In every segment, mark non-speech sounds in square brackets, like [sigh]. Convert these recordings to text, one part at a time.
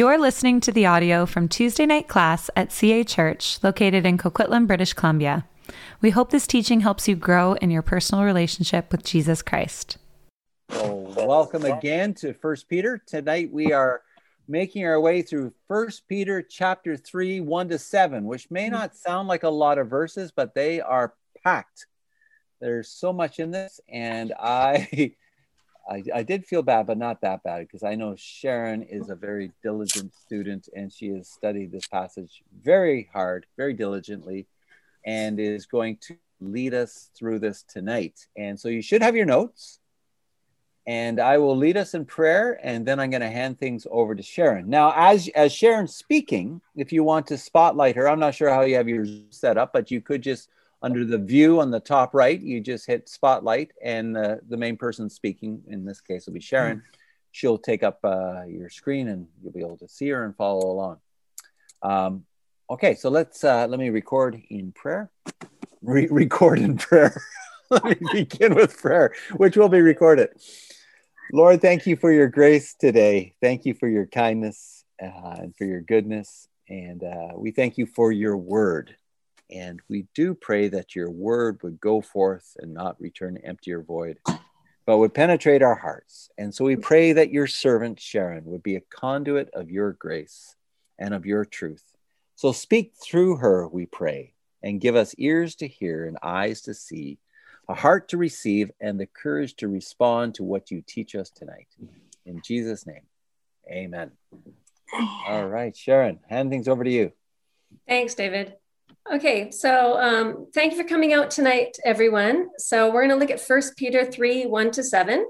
You're listening to the audio from Tuesday night class at CA Church, located in Coquitlam, British Columbia. We hope this teaching helps you grow in your personal relationship with Jesus Christ. Well, welcome again to First Peter. Tonight we are making our way through First Peter chapter 3, 1 to 7, which may mm-hmm. not sound like a lot of verses, but they are packed. There's so much in this, and [laughs] I I, I did feel bad, but not that bad, because I know Sharon is a very diligent student and she has studied this passage very hard, very diligently, and is going to lead us through this tonight. And so you should have your notes. And I will lead us in prayer, and then I'm going to hand things over to Sharon. Now, as as Sharon's speaking, if you want to spotlight her, I'm not sure how you have yours set up, but you could just under the view on the top right, you just hit spotlight, and uh, the main person speaking, in this case, will be Sharon. Mm. She'll take up uh, your screen, and you'll be able to see her and follow along. Um, okay, so let's uh, let me record in prayer. Re- record in prayer. [laughs] let me [laughs] begin with prayer, which will be recorded. Lord, thank you for your grace today. Thank you for your kindness uh, and for your goodness, and uh, we thank you for your word and we do pray that your word would go forth and not return empty or void, but would penetrate our hearts. And so we pray that your servant Sharon would be a conduit of your grace and of your truth. So speak through her, we pray, and give us ears to hear and eyes to see, a heart to receive, and the courage to respond to what you teach us tonight. In Jesus' name, amen. All right, Sharon, hand things over to you. Thanks, David. Okay, so um, thank you for coming out tonight, everyone. So we're going to look at First Peter 3 1 to 7.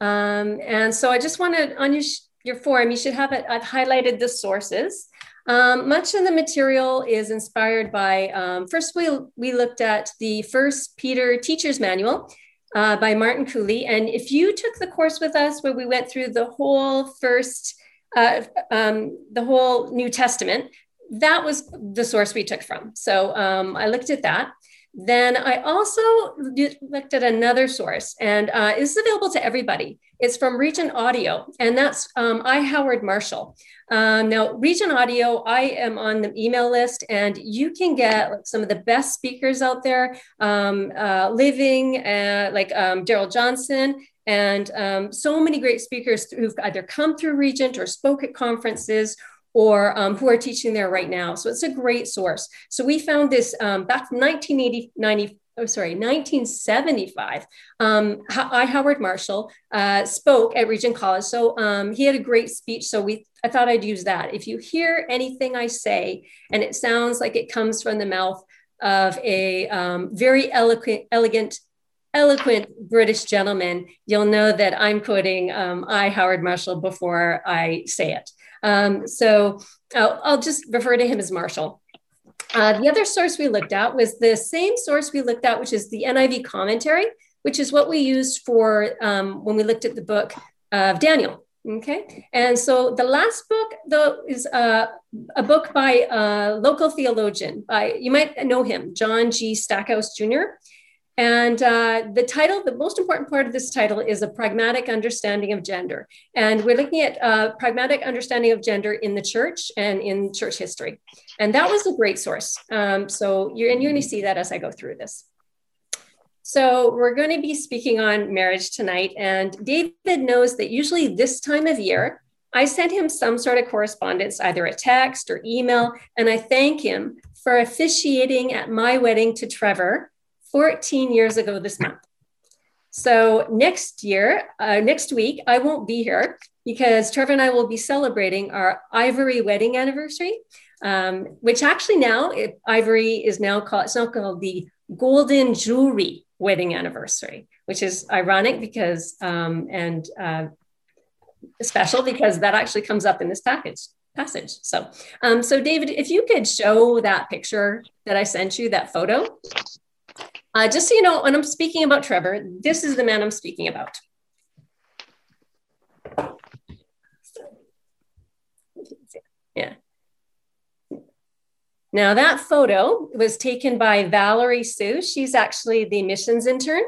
Um, and so I just wanted on your, your form, you should have it, I've highlighted the sources. Um, much of the material is inspired by, um, first, we, we looked at the First Peter Teacher's Manual uh, by Martin Cooley. And if you took the course with us where we went through the whole first uh, um, the whole New Testament, that was the source we took from. So um, I looked at that. Then I also looked at another source, and uh, it's available to everybody. It's from Regent Audio, and that's um, I Howard Marshall. Um, now, Regent Audio, I am on the email list, and you can get some of the best speakers out there, um, uh, living, uh, like um, Darrell Johnson, and um, so many great speakers who've either come through Regent or spoke at conferences or um, who are teaching there right now. So it's a great source. So we found this um, back from 1980, oh, sorry, 1975. Um, I, Howard Marshall, uh, spoke at Regent College. So um, he had a great speech. So we, I thought I'd use that. If you hear anything I say and it sounds like it comes from the mouth of a um, very eloquent, elegant eloquent British gentleman, you'll know that I'm quoting um, I, Howard Marshall, before I say it. Um, so I'll, I'll, just refer to him as Marshall. Uh, the other source we looked at was the same source we looked at, which is the NIV commentary, which is what we used for um, when we looked at the book of Daniel. Okay, and so the last book, though, is uh, a book by a local theologian. By you might know him, John G. Stackhouse Jr. And uh, the title, the most important part of this title is a pragmatic understanding of gender. And we're looking at uh, pragmatic understanding of gender in the church and in church history. And that was a great source. Um, so you're, and you're going to see that as I go through this. So we're going to be speaking on marriage tonight. And David knows that usually this time of year, I send him some sort of correspondence, either a text or email, and I thank him for officiating at my wedding to Trevor 14 years ago this month. So next year, uh, next week, I won't be here because Trevor and I will be celebrating our Ivory wedding anniversary, um, which actually now it, Ivory is now called it's now called the Golden Jewelry wedding anniversary, which is ironic because um, and uh, special because that actually comes up in this package passage. So, um, so David, if you could show that picture that I sent you, that photo. Uh, just so you know, when I'm speaking about Trevor, this is the man I'm speaking about. Yeah. Now that photo was taken by Valerie Sue. She's actually the missions intern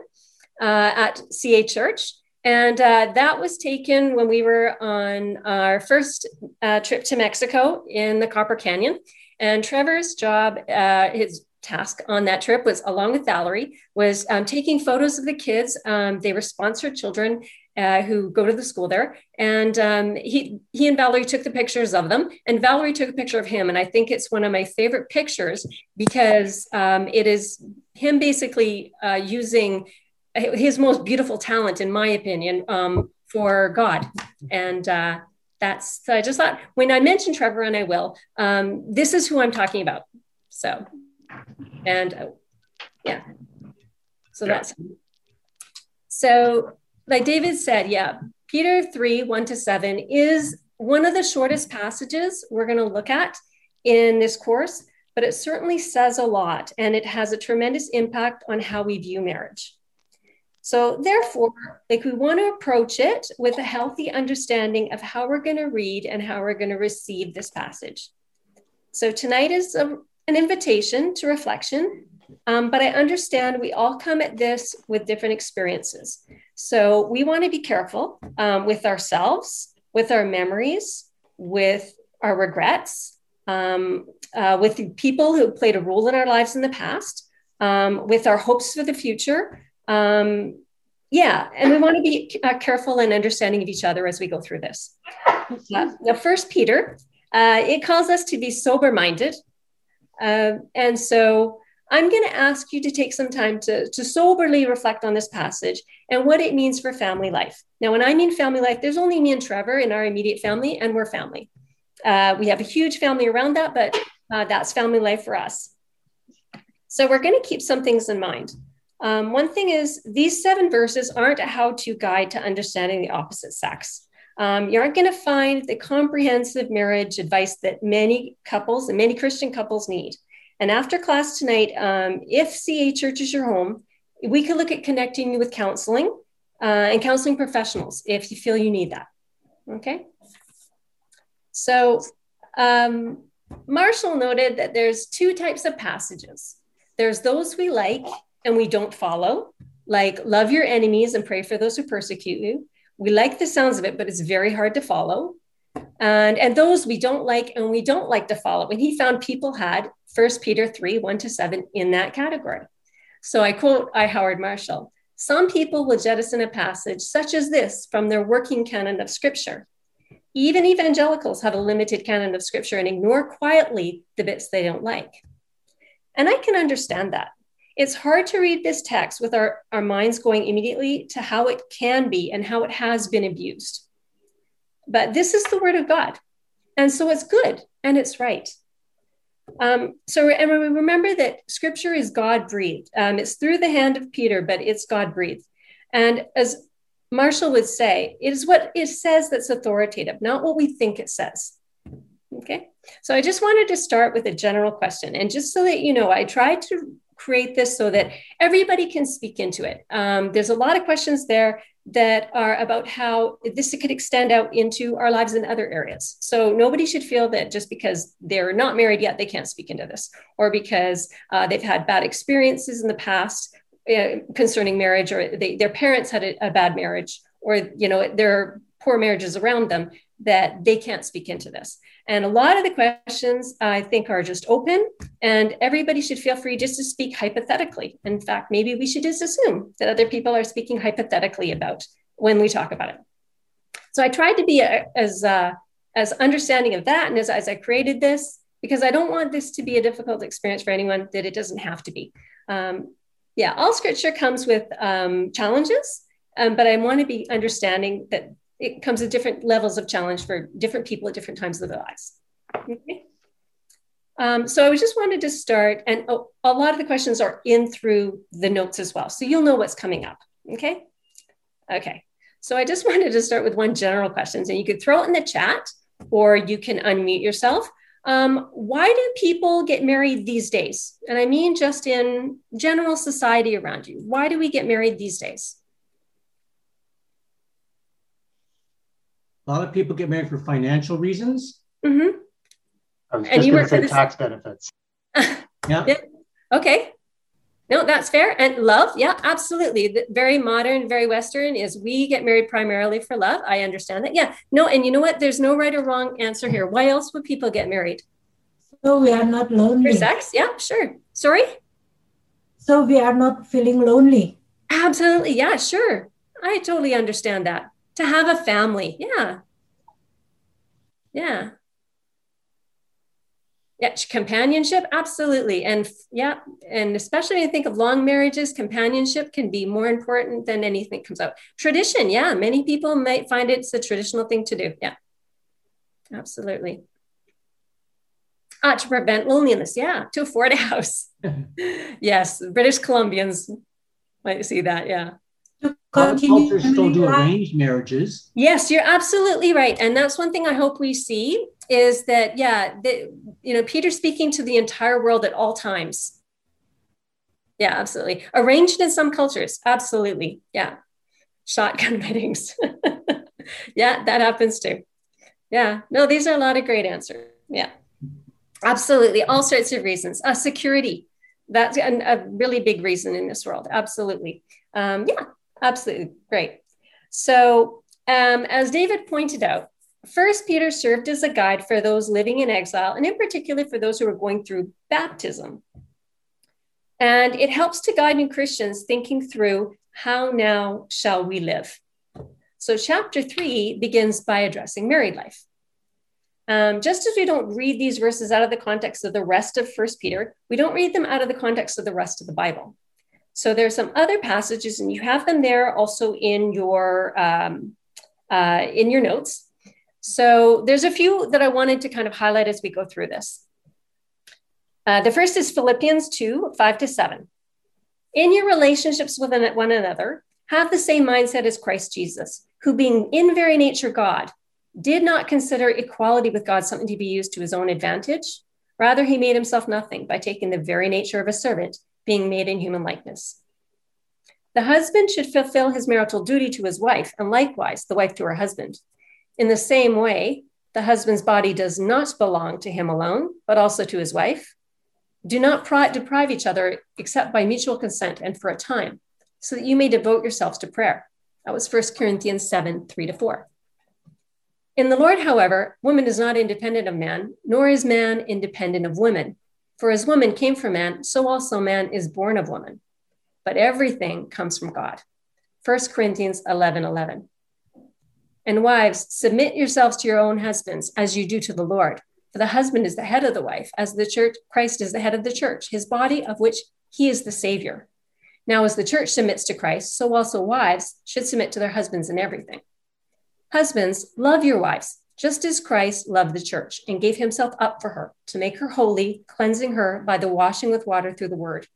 uh, at CA Church. And uh, that was taken when we were on our first uh, trip to Mexico in the Copper Canyon. And Trevor's job, uh, his task on that trip was, along with Valerie, was um, taking photos of the kids. Um, they were sponsored children uh, who go to the school there, and um, he he and Valerie took the pictures of them, and Valerie took a picture of him, and I think it's one of my favorite pictures because um, it is him basically uh, using his most beautiful talent, in my opinion, um, for God, and. Uh, that's so I just thought when I mentioned Trevor, and I will, um, this is who I'm talking about. So and uh, yeah, so that's so like David said, yeah, Peter 3 1 to 7 is one of the shortest passages we're going to look at in this course, but it certainly says a lot and it has a tremendous impact on how we view marriage. So, therefore, like we want to approach it with a healthy understanding of how we're going to read and how we're going to receive this passage. So, tonight is a an invitation to reflection, um, but I understand we all come at this with different experiences. So we want to be careful um, with ourselves, with our memories, with our regrets, um, uh, with people who played a role in our lives in the past, um, with our hopes for the future. Um, yeah, and we want to be uh, careful and understanding of each other as we go through this. Uh, now, First Peter, uh, it calls us to be sober-minded, um, and so I'm going to ask you to take some time to, to soberly reflect on this passage and what it means for family life. Now, when I mean family life, there's only me and Trevor in our immediate family, and we're family. Uh, we have a huge family around that, but uh, that's family life for us. So we're going to keep some things in mind. Um, one thing is, these seven verses aren't a how to guide to understanding the opposite sex. Um, you aren't going to find the comprehensive marriage advice that many couples and many Christian couples need. And after class tonight, um, if CA Church is your home, we could look at connecting you with counseling uh, and counseling professionals if you feel you need that. Okay. So um, Marshall noted that there's two types of passages. There's those we like and we don't follow, like love your enemies and pray for those who persecute you we like the sounds of it, but it's very hard to follow. And, and those we don't like and we don't like to follow. And he found people had First Peter 3 1 to 7 in that category. So I quote I Howard Marshall Some people will jettison a passage such as this from their working canon of scripture. Even evangelicals have a limited canon of scripture and ignore quietly the bits they don't like. And I can understand that. It's hard to read this text with our, our minds going immediately to how it can be and how it has been abused. But this is the word of God. And so it's good and it's right. Um, so and we remember that scripture is God breathed. Um, it's through the hand of Peter, but it's God breathed. And as Marshall would say, it is what it says that's authoritative, not what we think it says. Okay. So I just wanted to start with a general question. And just so that you know, I tried to create this so that everybody can speak into it. Um, there's a lot of questions there that are about how this could extend out into our lives in other areas. So nobody should feel that just because they're not married yet, they can't speak into this, or because uh, they've had bad experiences in the past uh, concerning marriage, or they, their parents had a, a bad marriage, or you know there are poor marriages around them that they can't speak into this. And a lot of the questions I think are just open, and everybody should feel free just to speak hypothetically. In fact, maybe we should just assume that other people are speaking hypothetically about when we talk about it. So I tried to be a, as uh, as understanding of that, and as, as I created this, because I don't want this to be a difficult experience for anyone that it doesn't have to be. Um, yeah, all scripture comes with um, challenges, um, but I want to be understanding that it comes with different levels of challenge for different people at different times of their lives. Okay. Um, so I just wanted to start, and oh, a lot of the questions are in through the notes as well. So you'll know what's coming up. Okay. Okay. So I just [laughs] wanted to start with one general question, and you could throw it in the chat or you can unmute yourself. Um, why do people get married these days? And I mean just in general society around you. Why do we get married these days? A lot of people get married for financial reasons. Mm-hmm. I was and just going to say tax benefits. [laughs] yeah. Okay. No, that's fair. And love, yeah, absolutely. The very modern, very Western is we get married primarily for love. I understand that. Yeah. No, and you know what? There's no right or wrong answer here. Why else would people get married? So we are not lonely. For sex? Yeah, sure. Sorry? So we are not feeling lonely. Absolutely. Yeah, sure. I totally understand that. To have a family. Yeah. Yeah. Yeah companionship? Absolutely. And yeah and especially when you think of long marriages companionship can be more important than anything comes out tradition yeah many people might find it's the traditional thing to do. Yeah. Absolutely. Ah, to prevent loneliness yeah to afford a [laughs] house. [laughs] Yes british columbians might see that yeah cultures still do arranged marriages. Yes you're absolutely right. And that's one thing i hope we see is that yeah the, you know peter speaking to the entire world at all times. Yeah absolutely. Arranged in some cultures. Absolutely. Yeah. Shotgun [laughs] weddings. [laughs] Yeah that happens too. Yeah. No these are a lot of great answers. Yeah. Absolutely. All sorts of reasons. Uh, security. That's a, a really big reason in this world. Absolutely. Um, yeah absolutely great so um, as david pointed out First Peter served as a guide for those living in exile, and in particular for those who are going through baptism. And it helps to guide new Christians thinking through how now shall we live. So, chapter three begins by addressing married life. Um, just as we don't read these verses out of the context of the rest of First Peter, we don't read them out of the context of the rest of the Bible. So, there's some other passages, and you have them there also in your um, uh, in your notes. So there's a few that I wanted to kind of highlight as we go through this. Uh, the first is Philippians 2 5 to 7. In your relationships with one another, have the same mindset as Christ Jesus, who, being in very nature God, did not consider equality with God something to be used to his own advantage. Rather, he made himself nothing by taking the very nature of a servant, being made in human likeness. The husband should fulfill his marital duty to his wife, and likewise the wife to her husband. In the same way, the husband's body does not belong to him alone, but also to his wife. Do not deprive each other except by mutual consent and for a time, so that you may devote yourselves to prayer. That was 1 Corinthians 7 3 to 4. In the Lord, however, woman is not independent of man, nor is man independent of woman. For as woman came from man, so also man is born of woman. But everything comes from God. 1 Corinthians 11 11. And wives, submit yourselves to your own husbands as you do to the Lord. For the husband is the head of the wife, as the church, Christ is the head of the church, his body of which he is the Savior. Now, as the church submits to Christ, so also wives should submit to their husbands in everything. Husbands, love your wives, just as Christ loved the church and gave himself up for her to make her holy, cleansing her by the washing with water through the word,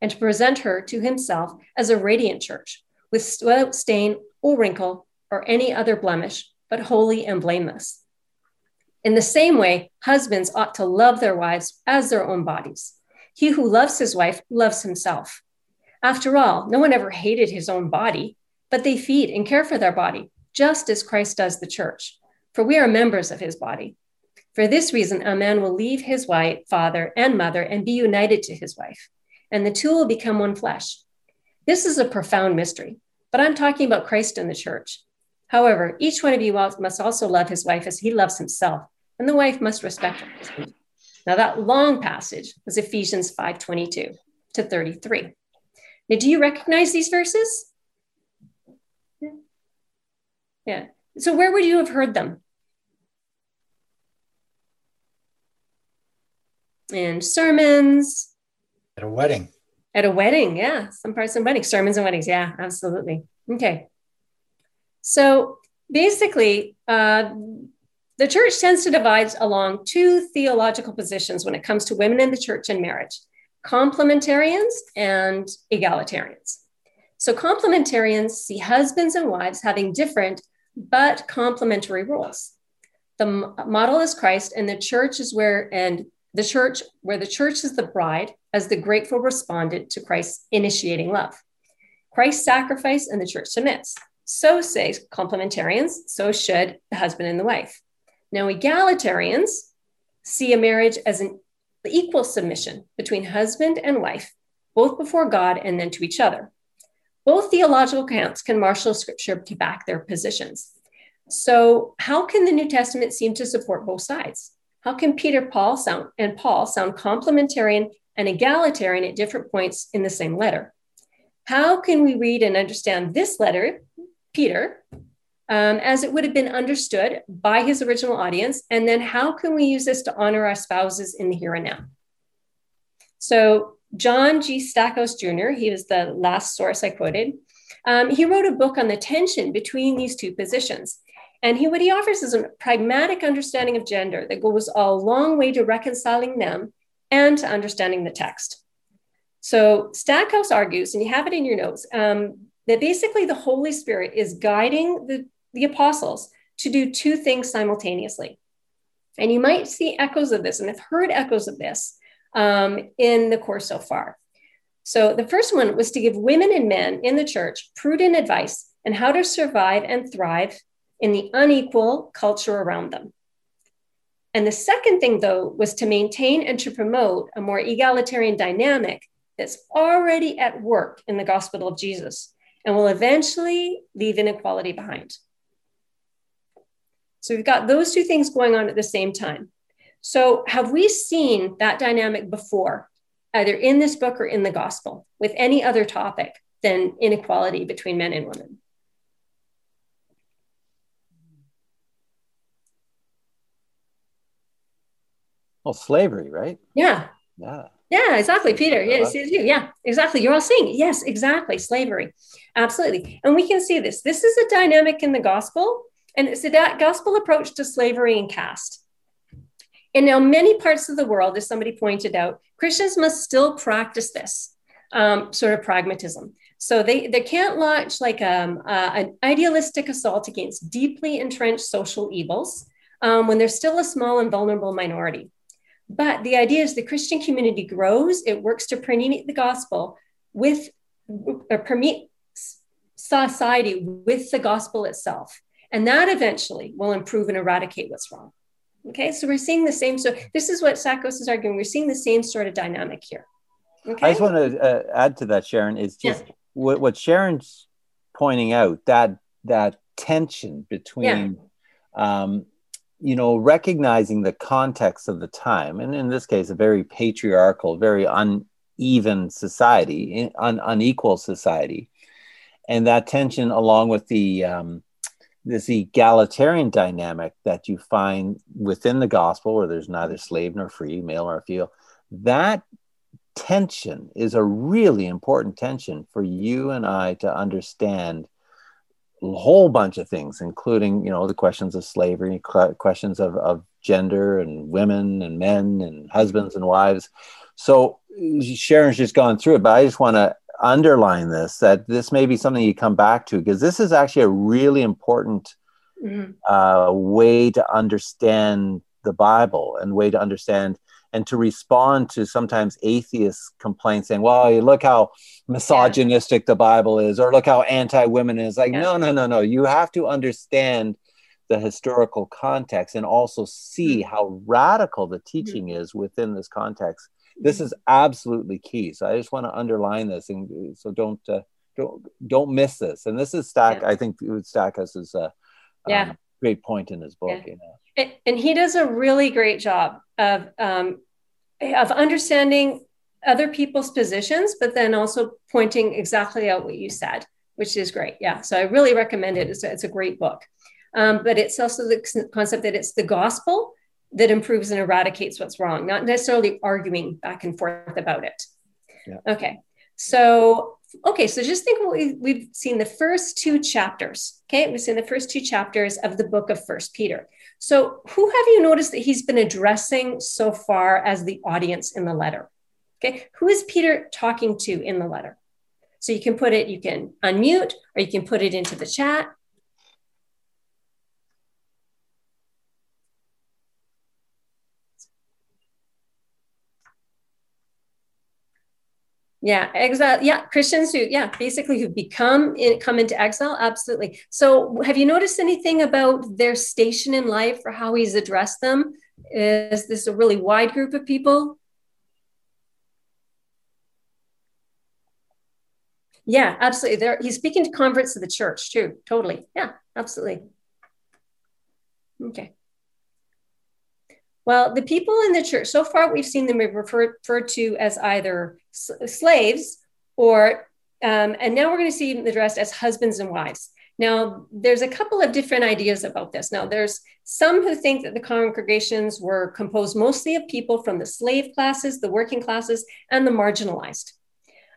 and to present her to himself as a radiant church, without stain or wrinkle or any other blemish, but holy and blameless. In the same way, husbands ought to love their wives as their own bodies. He who loves his wife loves himself. After all, no one ever hated his own body, but they feed and care for their body, just as Christ does the church, for we are members of his body. For this reason, a man will leave his wife, father, and mother and be united to his wife, and the two will become one flesh. This is a profound mystery, but I'm talking about Christ and the church. However, each one of you must also love his wife as he loves himself, and the wife must respect her husband. Now, that long passage was Ephesians 5 22 to 33. Now, do you recognize these verses? Yeah. yeah. So, where would you have heard them? In sermons. At a wedding. At a wedding, yeah. Some parts of weddings, sermons and weddings, yeah, absolutely. Okay. So basically, uh, the church tends to divide along two theological positions when it comes to women in the church and marriage complementarians and egalitarians. So, complementarians see husbands and wives having different but complementary roles. The model is Christ, and the church is where, and the church, where the church is the bride as the grateful respondent to Christ's initiating love. Christ sacrifice and the church submits. So say complementarians, so should the husband and the wife. Now, egalitarians see a marriage as an equal submission between husband and wife, both before God and then to each other. Both theological accounts can marshal scripture to back their positions. So, how can the New Testament seem to support both sides? How can Peter, Paul sound and Paul sound complementarian and egalitarian at different points in the same letter? How can we read and understand this letter, Peter, um, as it would have been understood by his original audience? And then how can we use this to honor our spouses in the here and now? So, John G. Stackhouse Jr., he was the last source I quoted, um, he wrote a book on the tension between these two positions. And he, what he offers is a pragmatic understanding of gender that goes a long way to reconciling them and to understanding the text. So Stackhouse argues, and you have it in your notes, um, that basically the Holy Spirit is guiding the, the apostles to do two things simultaneously. And you might see echoes of this, and have heard echoes of this um, in the course so far. So the first one was to give women and men in the church prudent advice on how to survive and thrive in the unequal culture around them. And the second thing, though, was to maintain and to promote a more egalitarian dynamic that's already at work in the gospel of Jesus and will eventually leave inequality behind. So we've got those two things going on at the same time. So, have we seen that dynamic before, either in this book or in the gospel, with any other topic than inequality between men and women? Well, slavery, right? Yeah. Yeah. Yeah, exactly, Peter. Yes, you. Yeah, exactly. You're all seeing it. Yes, exactly. Slavery. Absolutely. And we can see this. This is a dynamic in the gospel, and it's a gospel approach to slavery and caste. And now many parts of the world, as somebody pointed out, Christians must still practice this um, sort of pragmatism. So they, they can't launch like um, uh, an idealistic assault against deeply entrenched social evils um, when they're still a small and vulnerable minority. But the idea is the Christian community grows, it works to permeate the gospel with, or permeate society with the gospel itself. And that eventually will improve and eradicate what's wrong. Okay, so we're seeing the same. So this is what Stackhouse is arguing. We're seeing the same sort of dynamic here. Okay? I just want to uh, add to that, Sharon. Is just yeah. what, what Sharon's pointing out that that tension between yeah. um, you know, recognizing the context of the time, and in this case, a very patriarchal, very uneven society, un- unequal society, and that tension, along with the um, this egalitarian dynamic that you find within the gospel, where there's neither slave nor free, male nor female, that tension is a really important tension for you and I to understand a whole bunch of things, including you know the questions of slavery, questions of, of gender and women and men and husbands and wives. So Sharon's just gone through it, but I just want to underline this that this may be something you come back to because this is actually a really important mm-hmm. uh, way to understand the Bible and way to understand and to respond to sometimes atheist complaints saying, well, look how misogynistic yeah. the Bible is, or look how anti women is. Like, yeah. no, no, no, no. You have to understand the historical context and also see mm-hmm. how radical the mm-hmm. teaching mm-hmm. is within this context. This is absolutely key. So I just want to underline this, and so don't uh, don't don't miss this. And this is Stack. Yeah. I think uh, yeah. Um, great point in his book. Yeah. You know? and, and he does a really great job of um, of understanding other people's positions, but then also pointing exactly out what you said, which is great. Yeah. So I really recommend it. It's a, it's a great book. Um, but it's also the concept that it's the gospel that improves and eradicates what's wrong, not necessarily arguing back and forth about it. Yeah. Okay. So, okay. So just think what we, we've seen the first two chapters. Okay. We've seen the first two chapters of the book of First Peter. So, who have you noticed that he's been addressing so far as the audience in the letter? Okay, who is Peter talking to in the letter? So you can put it, you can unmute, or you can put it into the chat. Yeah, exile. Yeah, Christians who, yeah, basically who become in, come into exile. Absolutely. So, have you noticed anything about their station in life or how he's addressed them? Is this a really wide group of people? Yeah, absolutely. There, he's speaking to converts of the church too. Totally. Yeah, absolutely. Okay. Well, the people in the church, so far we've seen them referred, referred to as either slaves or, um, and now we're going to see them addressed as husbands and wives. Now, there's a couple of different ideas about this. Now, there's some who think that the congregations were composed mostly of people from the slave classes, the working classes, and the marginalized.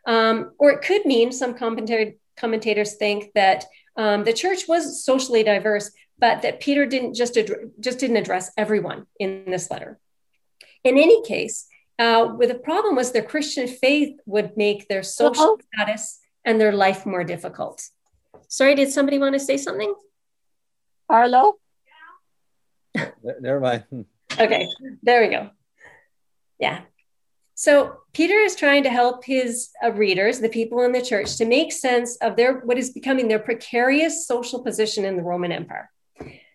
Um, or it could mean some commentators think that um, the church was socially diverse, but that Peter didn't just, ad- just didn't address everyone in this letter. In any case, uh, the problem was their Christian faith would make their social Uh-oh. status and their life more difficult. Sorry, did somebody want to say something? Arlo? Never mind. [laughs] Okay, there we go. Yeah. So Peter is trying to help his uh, readers, the people in the church, to make sense of their what is becoming their precarious social position in the Roman Empire.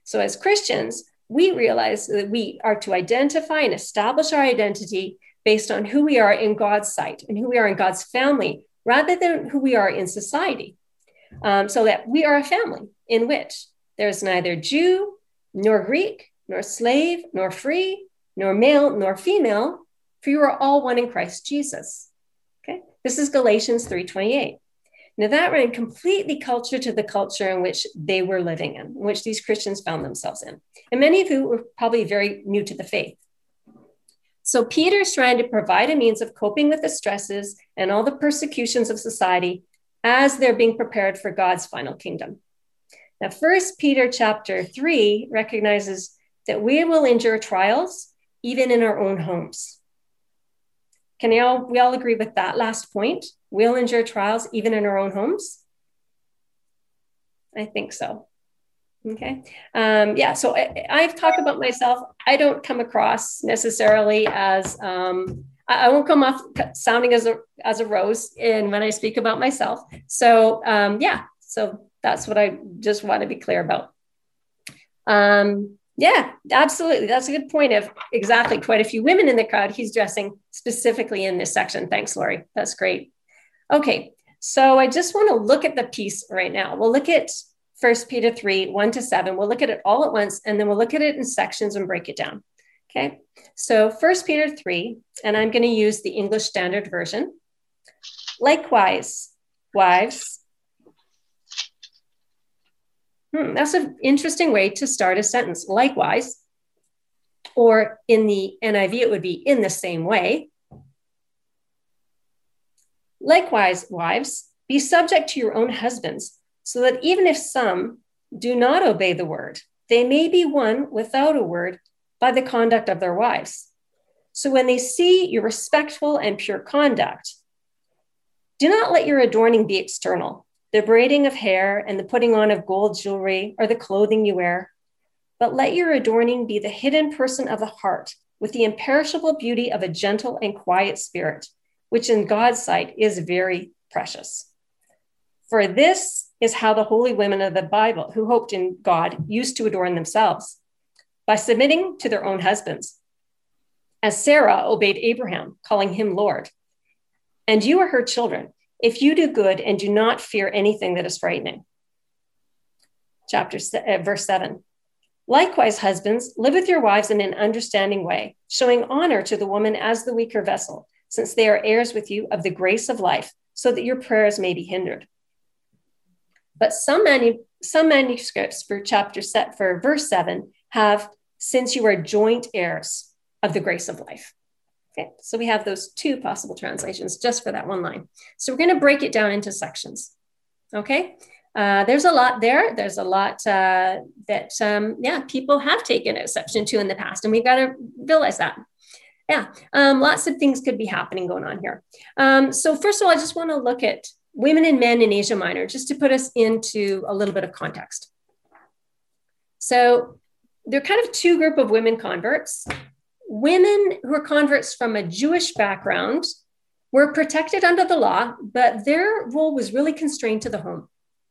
So as Christians, we realize that we are to identify and establish our identity based on who we are in God's sight and who we are in God's family, rather than who we are in society um, so that we are a family in which there's neither Jew nor Greek, nor slave, nor free, nor male, nor female, for you are all one in Christ Jesus. Okay, this is Galatians 3:28. Now that ran completely culture to the culture in which they were living in, in which these Christians found themselves in, and many of who were probably very new to the faith. So Peter's trying to provide a means of coping with the stresses and all the persecutions of society as they're being prepared for God's final kingdom. Now, First Peter chapter 3 recognizes that we will endure trials even in our own homes. Can we all, we all agree with that last point? We'll endure trials even in our own homes? I think so. Okay. Um, yeah. So I, I've talked about myself. I don't come across necessarily as um, I, won't come off sounding as a as a rose in when I speak about myself. So um, yeah, so that's what I just want to be clear about. Um, yeah, absolutely. That's a good point of exactly quite a few women in the crowd. He's dressing specifically in this section. Thanks, Lori. That's great. Okay, so I just want to look at the piece right now. We'll look at First Peter 3, 1 to 7. We'll look at it all at once, and then we'll look at it in sections and break it down. Okay, so First Peter 3, and I'm going to use the English Standard Version. Likewise, wives. Hmm, that's an interesting way to start a sentence. Likewise, or in the NIV, it would be in the same way. Likewise, wives, be subject to your own husbands, so that even if some do not obey the word, they may be won without a word by the conduct of their wives. So when they see your respectful and pure conduct, do not let your adorning be external, the braiding of hair and the putting on of gold jewelry or the clothing you wear, but let your adorning be the hidden person of the heart with the imperishable beauty of a gentle and quiet spirit, which in God's sight is very precious. For this is how the holy women of the Bible who hoped in God used to adorn themselves by submitting to their own husbands, as Sarah obeyed Abraham, calling him Lord. And you are her children if you do good and do not fear anything that is frightening. Chapter uh, verse 7. Likewise, husbands, live with your wives in an understanding way, showing honor to the woman as the weaker vessel, since they are heirs with you of the grace of life, so that your prayers may be hindered. But some, manu- some manuscripts for chapter set for verse 7 have, since you are joint heirs of the grace of life. Okay, so we have those two possible translations just for that one line. So we're going to break it down into sections. Okay, uh, there's a lot there. There's a lot uh, that, um, yeah, people have taken exception to in the past, and we've got to realize that. Yeah, um, lots of things could be happening going on here. Um, so first of all, I just want to look at women and men in Asia Minor, just to put us into a little bit of context. So they're kind of two group of women converts. Women who are converts from a Jewish background were protected under the law, but their role was really constrained to the home.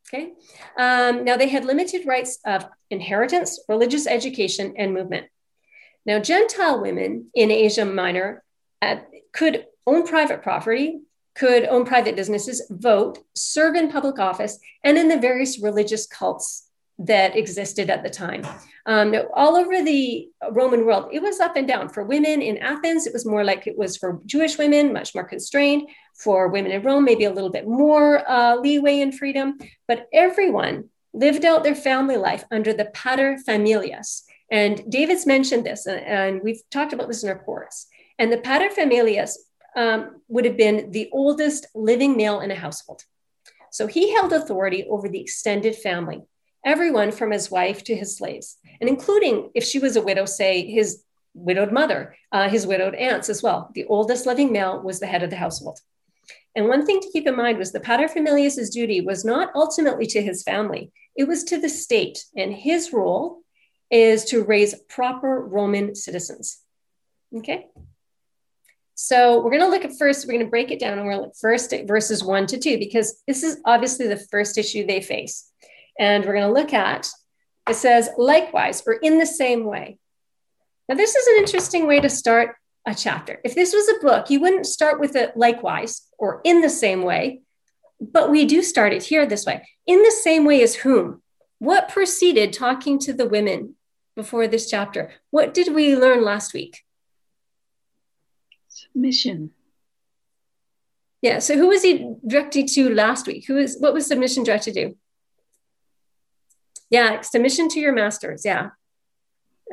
Okay. Um, now they had limited rights of inheritance, religious education, and movement. Now, Gentile women in Asia Minor uh, could own private property, could own private businesses, vote, serve in public office, and in the various religious cults that existed at the time. Um, all over the Roman world, it was up and down. For women in Athens, it was more like it was for Jewish women, much more constrained. For women in Rome, maybe a little bit more uh, leeway and freedom. But everyone lived out their family life under the pater familias. And David's mentioned this, and, and we've talked about this in our course. And the pater familias um, would have been the oldest living male in a household. So he held authority over the extended family, everyone from his wife to his slaves, and including if she was a widow, say his widowed mother, uh, his widowed aunts as well. The oldest living male was the head of the household. And one thing to keep in mind was the paterfamilias' duty was not ultimately to his family, it was to the state. And his role is to raise proper Roman citizens. Okay. So we're going to look at first, we're going to break it down and we're going to look first at verses one to two, because this is obviously the first issue they face. And we're going to look at, it says, likewise, or in the same way. Now, this is an interesting way to start a chapter. If this was a book, you wouldn't start with it likewise or in the same way, but we do start it here this way. In the same way as whom? What preceded talking to the women before this chapter? What did we learn last week? Submission. Yeah. So who was he directed to last week? Who is what was submission directed to? Yeah, submission to your masters. Yeah.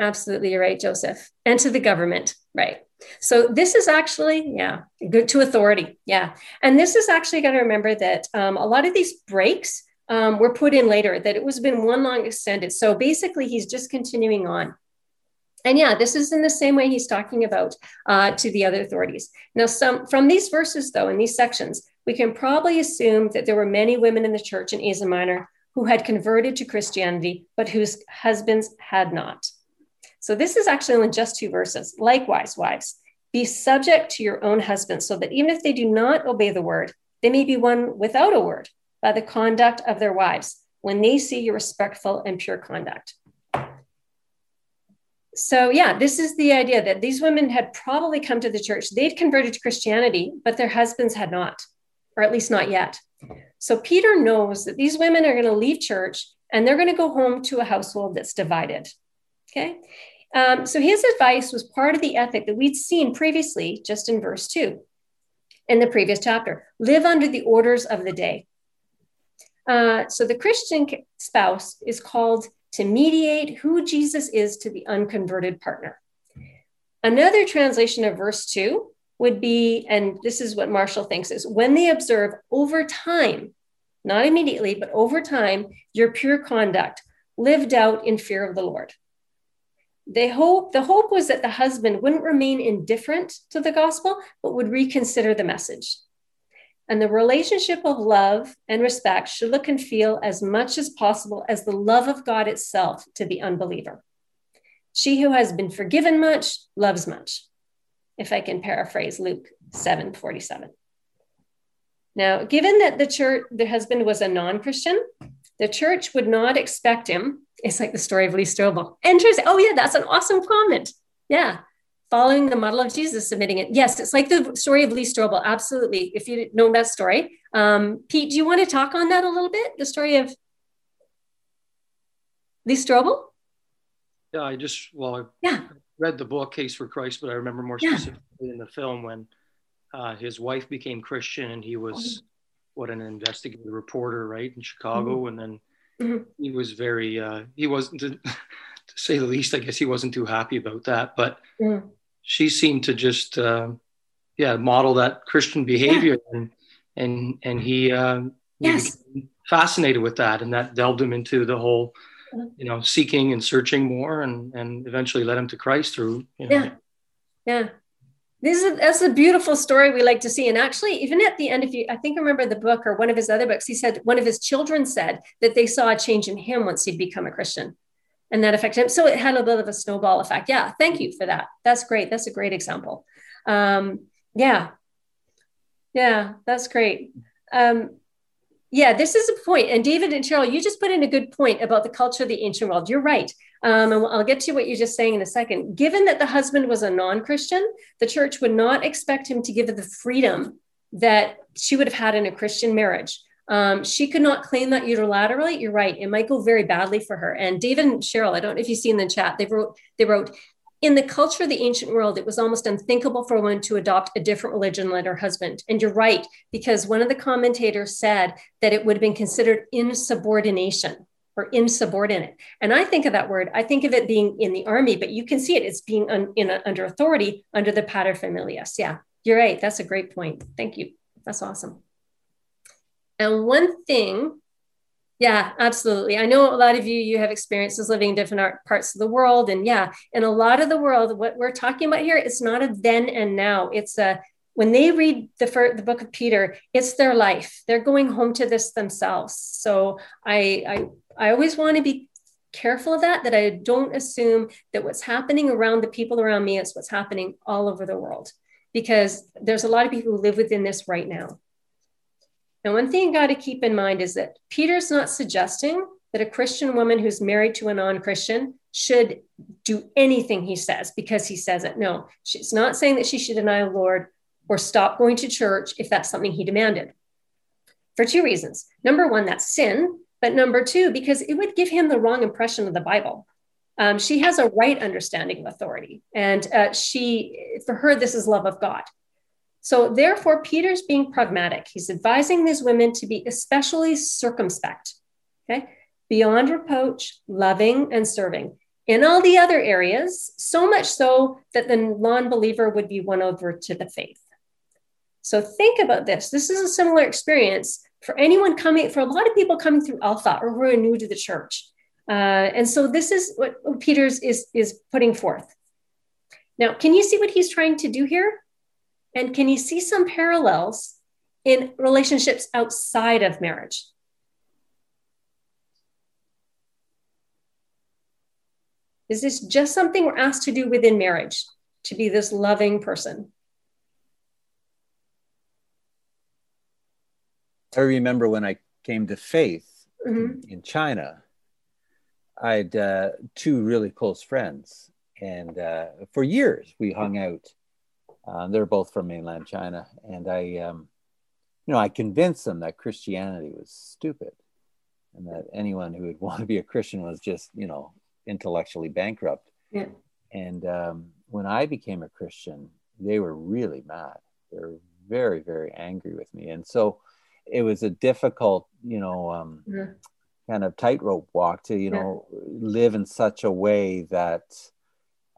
Absolutely, you're right, Joseph. And to the government, right? So this is actually, yeah, good to authority. Yeah. And this is actually got to remember that um, a lot of these breaks um, were put in later, that it was been one long extended. So basically, he's just continuing on. And yeah, this is in the same way he's talking about uh, to the other authorities. Now, some from these verses, though, in these sections, we can probably assume that there were many women in the church in Asia Minor who had converted to Christianity, but whose husbands had not. So this is actually only just two verses. Likewise, wives, be subject to your own husbands, so that even if they do not obey the word, they may be won without a word by the conduct of their wives when they see your respectful and pure conduct. So, yeah, this is the idea that these women had probably come to the church. They'd converted to Christianity, but their husbands had not, or at least not yet. So, Peter knows that these women are going to leave church and they're going to go home to a household that's divided. Okay. Um, so, his advice was part of the ethic that we'd seen previously, just in verse two in the previous chapter live under the orders of the day. Uh, so, the Christian spouse is called to mediate who Jesus is to the unconverted partner. Another translation of verse 2 would be, and this is what Marshall thinks is when they observe over time, not immediately, but over time, your pure conduct lived out in fear of the Lord. They hope the hope was that the husband wouldn't remain indifferent to the gospel, but would reconsider the message. And the relationship of love and respect should look and feel as much as possible as the love of God itself to the unbeliever. She who has been forgiven much loves much, if I can paraphrase Luke 7 47. Now, given that the church, the husband was a non Christian, the church would not expect him. It's like the story of Lee Strobel. Interesting. Oh, yeah, that's an awesome comment. Yeah following the model of Jesus, submitting it. Yes, it's like the story of Lee Strobel. Absolutely. If you know that story, um, Pete, do you want to talk on that a little bit? The story of Lee Strobel? Yeah, I just, well, yeah. Read the book Case for Christ, but I remember more Yeah. specifically in the film when uh, his wife became Christian and he was what an investigative reporter, right, in Chicago. And then Mhm. he was very, uh, he wasn't, to, [laughs] to say the least, I guess he wasn't too happy about that. But Mhm. she seemed to just, uh, yeah, model that Christian behavior. And, and, and he, uh, he fascinated with that. And that delved him into the whole, you know, seeking and searching more and, and eventually led him to Christ through, you know, Yeah. Yeah. This is that's a beautiful story we like to see. And actually, even at the end, if you I think I remember the book or one of his other books, he said one of his children said that they saw a change in him once he'd become a Christian. And that affected him. So it had a bit of a snowball effect. Yeah, thank you for that. That's great. That's a great example. Um, yeah. Yeah, that's great. Um, yeah, this is a point. And David and Cheryl, you just put in a good point about the culture of the ancient world. You're right. Um, and I'll get to what you're just saying in a second. Given that the husband was a non Christian, the church would not expect him to give the freedom that she would have had in a Christian marriage. Um, she could not claim that unilaterally. You're right; it might go very badly for her. And David and Cheryl, I don't know if you see in the chat, they wrote they wrote in the culture of the ancient world, it was almost unthinkable for a woman to adopt a different religion than her husband. And you're right, because one of the commentators said that it would have been considered insubordination or insubordinate. And I think of that word, I think of it being in the army, but you can see it as being un, in a, under authority under the paterfamilias. Yeah, you're right. That's a great point. Thank you. That's awesome. And one thing yeah, absolutely. I know a lot of you you have experiences living in different parts of the world, and yeah, in a lot of the world, what we're talking about here, it's not a then and now. It's a when they read the first, the book of Peter, it's their life. They're going home to this themselves. So I I I always want to be careful of that. That I don't assume that what's happening around the people around me is what's happening all over the world, because there's a lot of people who live within this right now. Now, one thing you got to keep in mind is that Peter's not suggesting that a Christian woman who's married to a non Christian should do anything he says because he says it. No, she's not saying that she should deny the Lord or stop going to church if that's something he demanded. For two reasons. Number one, that's sin. But number two, because it would give him the wrong impression of the Bible. Um, she has a right understanding of authority. And uh, she, for her, this is love of God. So, therefore, Peter's being pragmatic. He's advising these women to be especially circumspect, okay, beyond reproach, loving, and serving. In all the other areas, so much so that the non believer would be won over to the faith. So, think about this. This is a similar experience for anyone coming, for a lot of people coming through Alpha or who are new to the church. Uh, and so, this is what Peter's is, is putting forth. Now, can you see what he's trying to do here? And can you see some parallels in relationships outside of marriage? Is this just something we're asked to do within marriage, to be this loving person? I remember when I came to faith Mhm. in China, I had uh, two really close friends, and uh, for years we hung out uh, they're both from mainland China, and I, um, you know, I convinced them that Christianity was stupid, and that anyone who would [laughs] want to be a Christian was just, you know, intellectually bankrupt. Yeah. And um, when I became a Christian, they were really mad. They were very, very angry with me, and so it was a difficult, you know, um, Mhm. kind of tightrope walk to, you Yeah. know, live in such a way that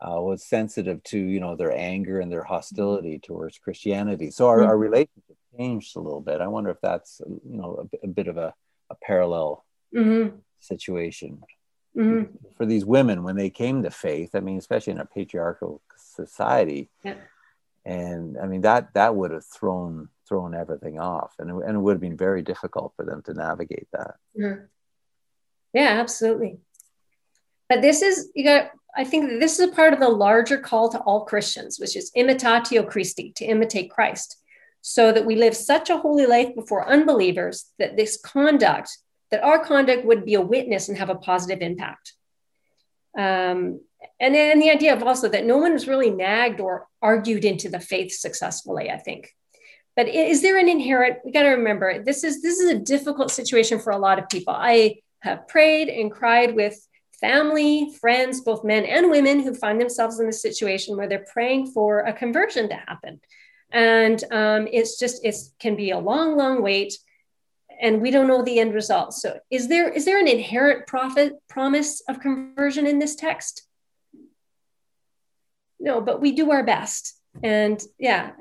uh, was sensitive to you know their anger and their hostility towards Christianity. So our, Mhm. our relationship changed a little bit. I wonder if that's you know a, bit- a bit of a, a parallel Mhm. situation Mhm. for these women when they came to faith. I mean, especially in a patriarchal society, Yeah. and I mean that that would have thrown thrown everything off, and it, and it would have been very difficult for them to navigate that. Mhm. Yeah, absolutely. But this is, you got, I think this is a part of the larger call to all Christians, which is imitatio Christi, to imitate Christ, so that we live such a holy life before unbelievers that this conduct, that our conduct would be a witness and have a positive impact. Um, and then the idea of also that no one was really nagged or argued into the faith successfully, I think. But is there an inherent, we got to remember, this is this is a difficult situation for a lot of people. I have prayed and cried with family, friends, both men and women who find themselves in a situation where they're praying for a conversion to happen. And um, it's just, it can be a long, long wait. And we don't know the end result. So is there is there an inherent profit promise of conversion in this text? No, but we do our best. And yeah,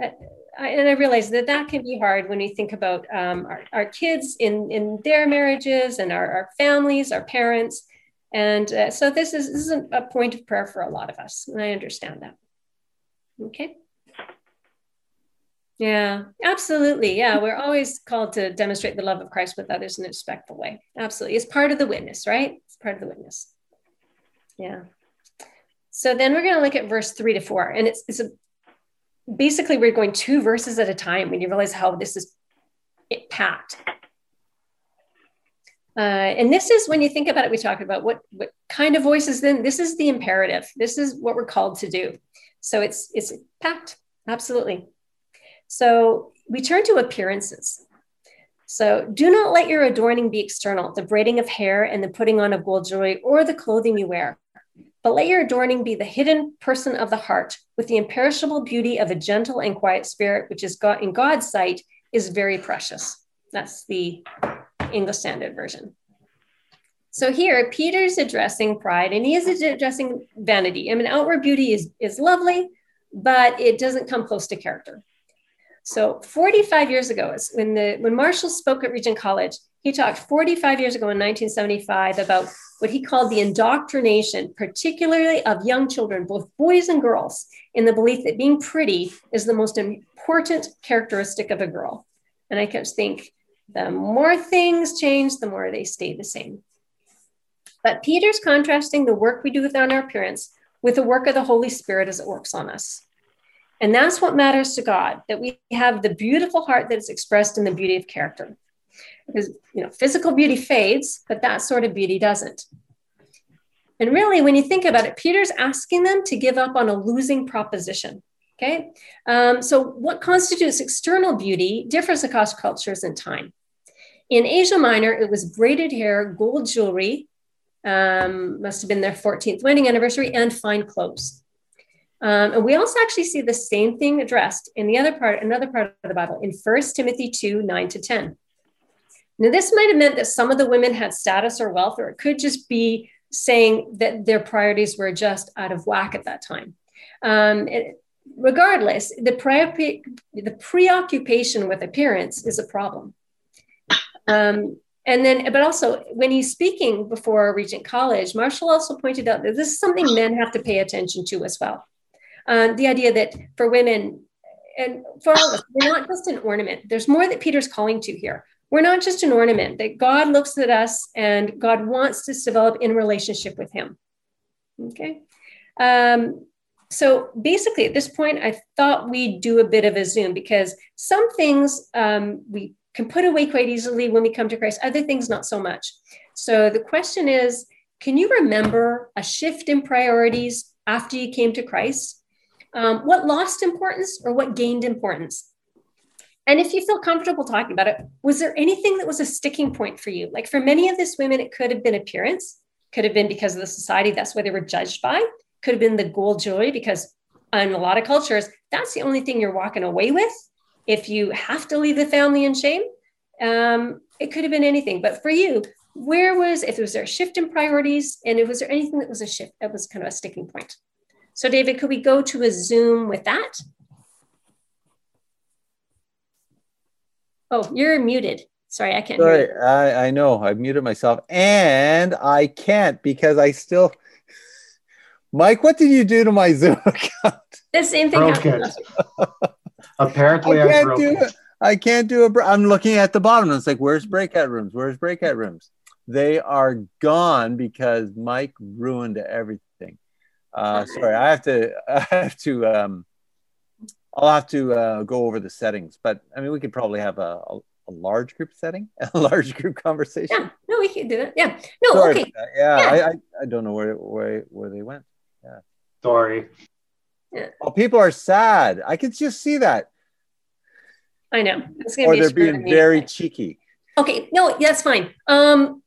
I, and I realize that that can be hard when we think about um, our, our kids in, in their marriages and our, our families, our parents. And uh, so this is, this is a, point of prayer for a lot of us. And I understand that. Okay. Yeah, absolutely. Yeah, we're always called to demonstrate the love of Christ with others in a respectful way. Absolutely. It's part of the witness, right? It's part of the witness. Yeah. So then we're going to look at verse three to four. And it's, it's a, basically we're going two verses at a time when you realize how this is it packed. Uh, and this is when you think about it, we talked about what, what kind of voices then this is the imperative. This is what we're called to do. So it's it's packed. Absolutely. So we turn to appearances. So do not let your adorning be external, the braiding of hair and the putting on of gold jewelry or the clothing you wear. But let your adorning be the hidden person of the heart with the imperishable beauty of a gentle and quiet spirit, which is God in God's sight is very precious. That's the English Standard Version. So here, Peter's addressing pride and he is addressing vanity. I mean, outward beauty is, is lovely, but it doesn't come close to character. So 45 years ago, when the when Marshall spoke at Regent College, he talked 45 years ago in 1975 about what he called the indoctrination, particularly of young children, both boys and girls, in the belief that being pretty is the most important characteristic of a girl. And I just think the more things change, the more they stay the same. But Peter's contrasting the work we do on our appearance with the work of the Holy Spirit as it works on us. And that's what matters to God, that we have the beautiful heart that is expressed in the beauty of character. Because you know, physical beauty fades, but that sort of beauty doesn't. And really, when you think about it, Peter's asking them to give up on a losing proposition. Okay. Um, so, what constitutes external beauty differs across cultures and time. In Asia Minor, it was braided hair, gold jewelry, um, must have been their 14th wedding anniversary, and fine clothes. Um, and we also actually see the same thing addressed in the other part, another part of the Bible, in 1 Timothy 2 9 to 10. Now, this might have meant that some of the women had status or wealth, or it could just be saying that their priorities were just out of whack at that time. Um, it, regardless, the, pre- the preoccupation with appearance is a problem. Um, and then, but also when he's speaking before Regent College, Marshall also pointed out that this is something men have to pay attention to as well. Uh, the idea that for women and for all of us, we're not just an ornament. There's more that Peter's calling to here. We're not just an ornament, that God looks at us and God wants us to develop in relationship with Him. Okay. Um, so basically, at this point, I thought we'd do a bit of a zoom because some things um, we can put away quite easily when we come to Christ, other things not so much. So the question is can you remember a shift in priorities after you came to Christ? Um, what lost importance or what gained importance? And if you feel comfortable talking about it, was there anything that was a sticking point for you? Like for many of these women, it could have been appearance, could have been because of the society, that's where they were judged by, could have been the gold jewelry, because in a lot of cultures, that's the only thing you're walking away with. If you have to leave the family in shame, um, it could have been anything. But for you, where was, if was there a shift in priorities, and was there anything that was a shift that was kind of a sticking point? So, David, could we go to a Zoom with that? Oh, you're muted. Sorry, I can't Sorry, I, I know. I muted myself and I can't because I still. Mike, what did you do to my [laughs] Zoom account? The same thing. Broken. Apparently, I I, can't broke do it. it. I can't do it. I'm looking at the bottom. And it's like, where's breakout rooms? Where's breakout rooms? They are gone because Mike ruined everything. Uh, sorry, I have to. [laughs] I have to. Um, I'll have to uh, go over the settings, but I mean, we could probably have a, a, a large group setting, [laughs] a large group conversation. Yeah, no, we can do it. Yeah, no, Sorry okay. that. Yeah, Yeah. I, I, I don't know where, where where they went. Sorry. Oh, people are sad. I could just see that, I know. It's gonna or be they're being me. very cheeky. Okay, no, that's fine. Um,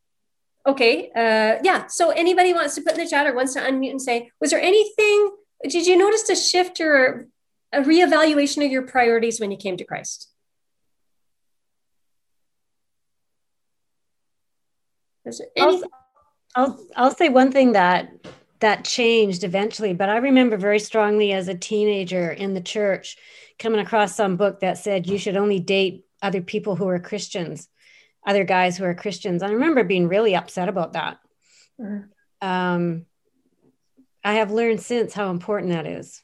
okay, uh, yeah. So anybody wants to put in the chat or wants to unmute and say, was there anything? Did you notice a shift or a reevaluation of your priorities when you came to Christ? Is there I'll. I'll I'll say one thing that that changed eventually, but I remember very strongly as a teenager in the church coming across some book that said you should only date other people who are Christians, other guys who are Christians. I remember being really upset about that. Mhm. Um, I have learned since how important that is,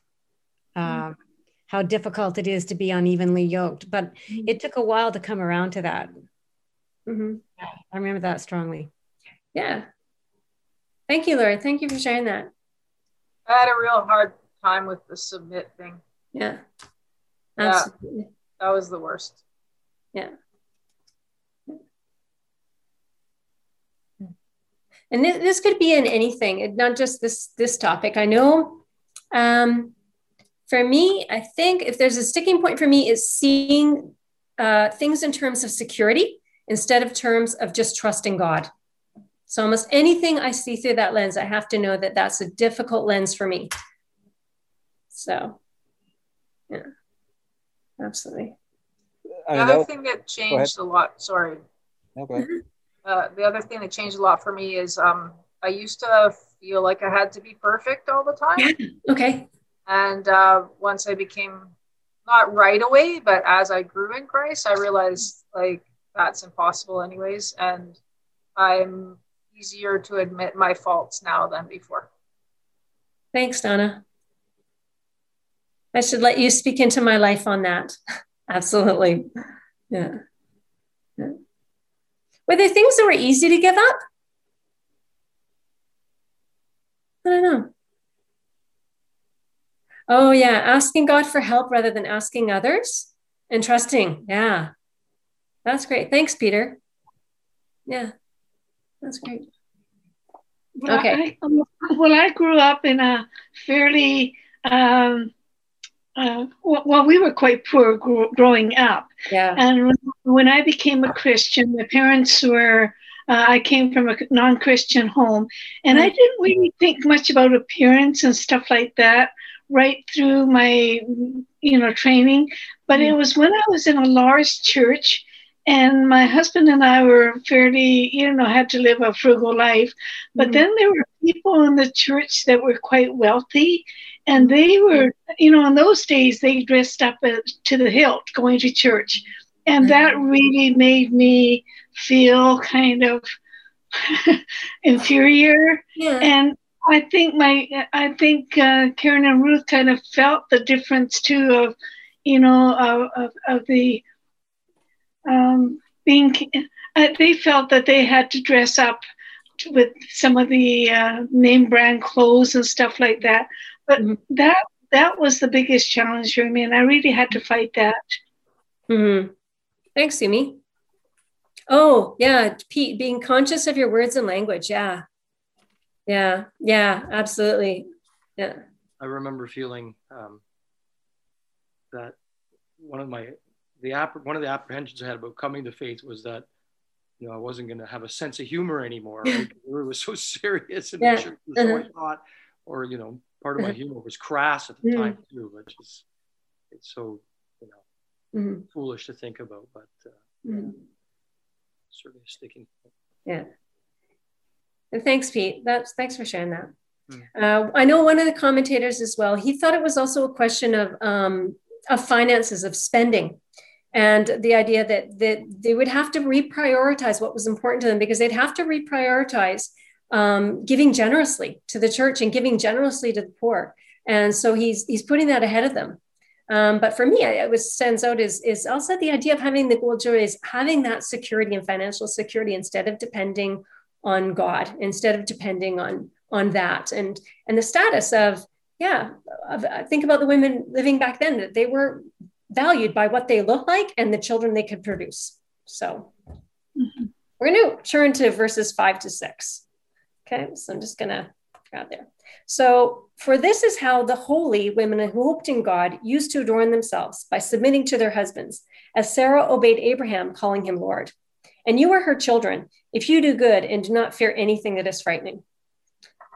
um, how difficult it is to be unevenly yoked. But it took a while to come around to that. Mhm. I remember that strongly. Yeah. Thank you, Lori. Thank you for sharing that. I had a real hard time with the submit thing. Yeah. Absolutely. That was the worst. Yeah. And this, this could be in anything, not just this this topic. I know um, for me, I think if there's a sticking point for me is seeing uh, things in terms of security instead of terms of just trusting God. So almost anything I see through that lens, I have to know that that's a difficult lens for me. So, yeah, absolutely. The other thing that changed a lot, sorry. Okay. Uh, the other thing that changed a lot for me is um, I used to feel like I had to be perfect all the time. Yeah. Okay. And uh, once I became not right away, but as I grew in Christ, I realized like that's impossible, anyways. And I'm easier to admit my faults now than before. Thanks, Donna. I should let you speak into my life on that. [laughs] Absolutely. Yeah. yeah. Were there things that were easy to give up? I don't know. Oh, yeah. Asking God for help rather than asking others and trusting. Yeah. That's great. Thanks, Peter. Yeah. That's great. Well, Okay. I, well, I grew up in a fairly, um, uh, well, well, we were quite poor gro- growing up. Yeah. And when, I became a Christian, my parents were, uh, I came from a non Christian home, and I didn't really think much about appearance and stuff like that right through my, you know, training. But it was when I was in a large church and my husband and I were fairly, you know, had to live a frugal life. But Mhm. then there were people in the church that were quite wealthy, and they were, you know, in those days they dressed up to the hilt going to church, and that really made me feel kind of [laughs] inferior. Yeah. And I think my, I think uh, Karen and Ruth kind of felt the difference too of, you know, of, of, of the um, being. Uh, they felt that they had to dress up to- with some of the uh, name brand clothes and stuff like that. But Mhm. that that was the biggest challenge for me, and I really had to fight that. hmm Thanks, Sumi. Oh, yeah, Pete, being conscious of your words and language. Yeah. Yeah. Yeah, absolutely. Yeah. I remember feeling um, that one of my the app one of the apprehensions I had about coming to faith was that you know I wasn't going to have a sense of humor anymore. Right? it was so [laughs] serious and Yeah. was so Uh-huh. hot, or you know, part of my Uh-huh. humor was crass at the Mm. time too, which is it's so you know Mhm. foolish to think about, but uh, Mhm. certainly a sticking. point. Yeah. And thanks, Pete. That's thanks for sharing that. Hmm. Uh, I know one of the commentators as well. He thought it was also a question of um, of finances, of spending, and the idea that that they would have to reprioritize what was important to them because they'd have to reprioritize um, giving generously to the church and giving generously to the poor. And so he's he's putting that ahead of them. Um, but for me, it was stands out is is also the idea of having the gold jewelry is having that security and financial security instead of depending on God, instead of depending on on that and and the status of yeah, of, uh, think about the women living back then that they were valued by what they look like and the children they could produce. So we're going to turn to verses five to six. Okay, so I'm just going to grab there. So, for this is how the holy women who hoped in God used to adorn themselves by submitting to their husbands, as Sarah obeyed Abraham, calling him Lord. And you are her children, if you do good and do not fear anything that is frightening.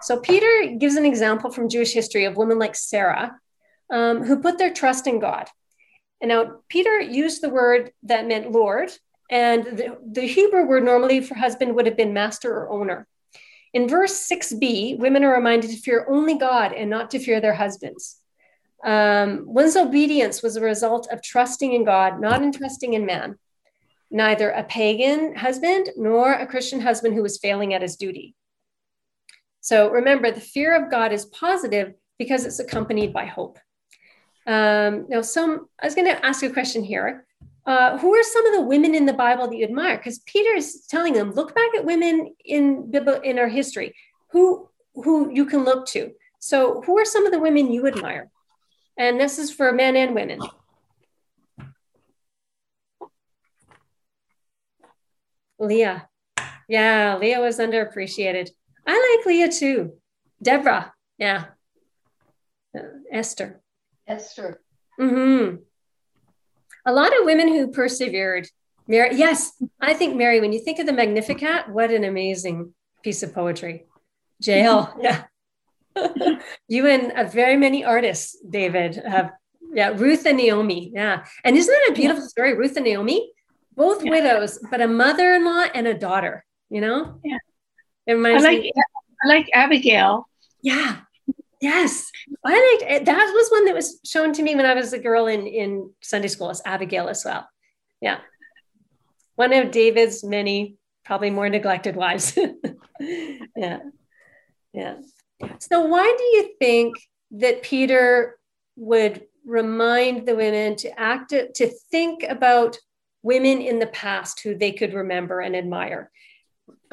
So, Peter gives an example from Jewish history of women like Sarah um, who put their trust in God. And now, Peter used the word that meant Lord, and the, the Hebrew word normally for husband would have been master or owner. In verse 6b, women are reminded to fear only God and not to fear their husbands. Um, one's obedience was a result of trusting in God, not in trusting in man. Neither a pagan husband nor a Christian husband who was failing at his duty. So remember, the fear of God is positive because it's accompanied by hope. Um, now, some I was going to ask a question here. Uh, who are some of the women in the Bible that you admire? Because Peter is telling them, look back at women in in our history, who who you can look to. So, who are some of the women you admire? And this is for men and women. Leah. Yeah, Leah was underappreciated. I like Leah too. Deborah. Yeah. Uh, Esther. Esther. Mm-hmm. A lot of women who persevered. Mary, yes, I think Mary. When you think of the Magnificat, what an amazing piece of poetry. Jael, [laughs] yeah. [laughs] you and uh, very many artists, David, have yeah. Ruth and Naomi, yeah. And isn't that a beautiful story? Ruth and Naomi, both yeah. widows, but a mother-in-law and a daughter. You know, yeah. It reminds I like me- I like Abigail. Yeah, Yes, I liked that was one that was shown to me when I was a girl in in Sunday school as Abigail as well. Yeah, one of David's many probably more neglected wives. [laughs] yeah, yeah. So why do you think that Peter would remind the women to act to think about women in the past who they could remember and admire?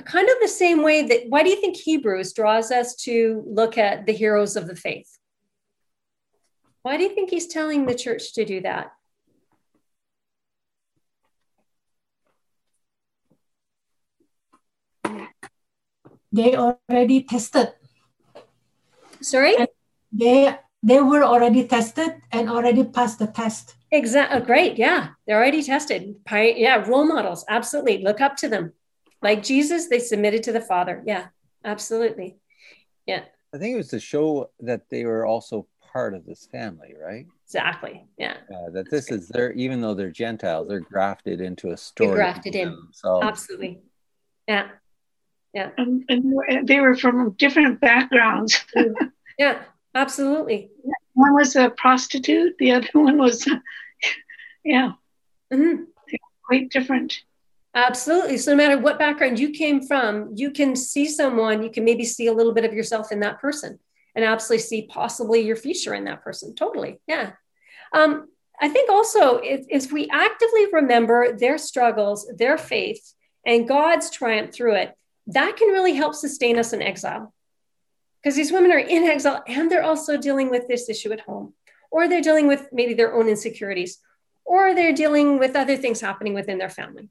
Kind of the same way that why do you think Hebrews draws us to look at the heroes of the faith? Why do you think he's telling the church to do that? They already tested. Sorry? And they they were already tested and already passed the test. Exactly. Oh, great. Yeah. They're already tested. Yeah. Role models. Absolutely. Look up to them like Jesus, they submitted to the Father. Yeah, absolutely. Yeah. I think it was to show that they were also part of this family, right? Exactly. Yeah. Uh, that this is their, even though they're Gentiles, they're grafted into a story. They're grafted in. So absolutely. Yeah. Yeah. And, and, they were from different backgrounds. [laughs] yeah, absolutely. One was a prostitute. The other [laughs] one was, yeah, mm-hmm. quite different. Absolutely. So no matter what background you came from, you can see someone, you can maybe see a little bit of yourself in that person and absolutely see possibly your future in that person. Totally. Yeah. Um, I think also if, if we actively remember their struggles, their faith, and God's triumph through it, that can really help sustain us in exile. Because these women are in exile and they're also dealing with this issue at home, or they're dealing with maybe their own insecurities, or they're dealing with other things happening within their family.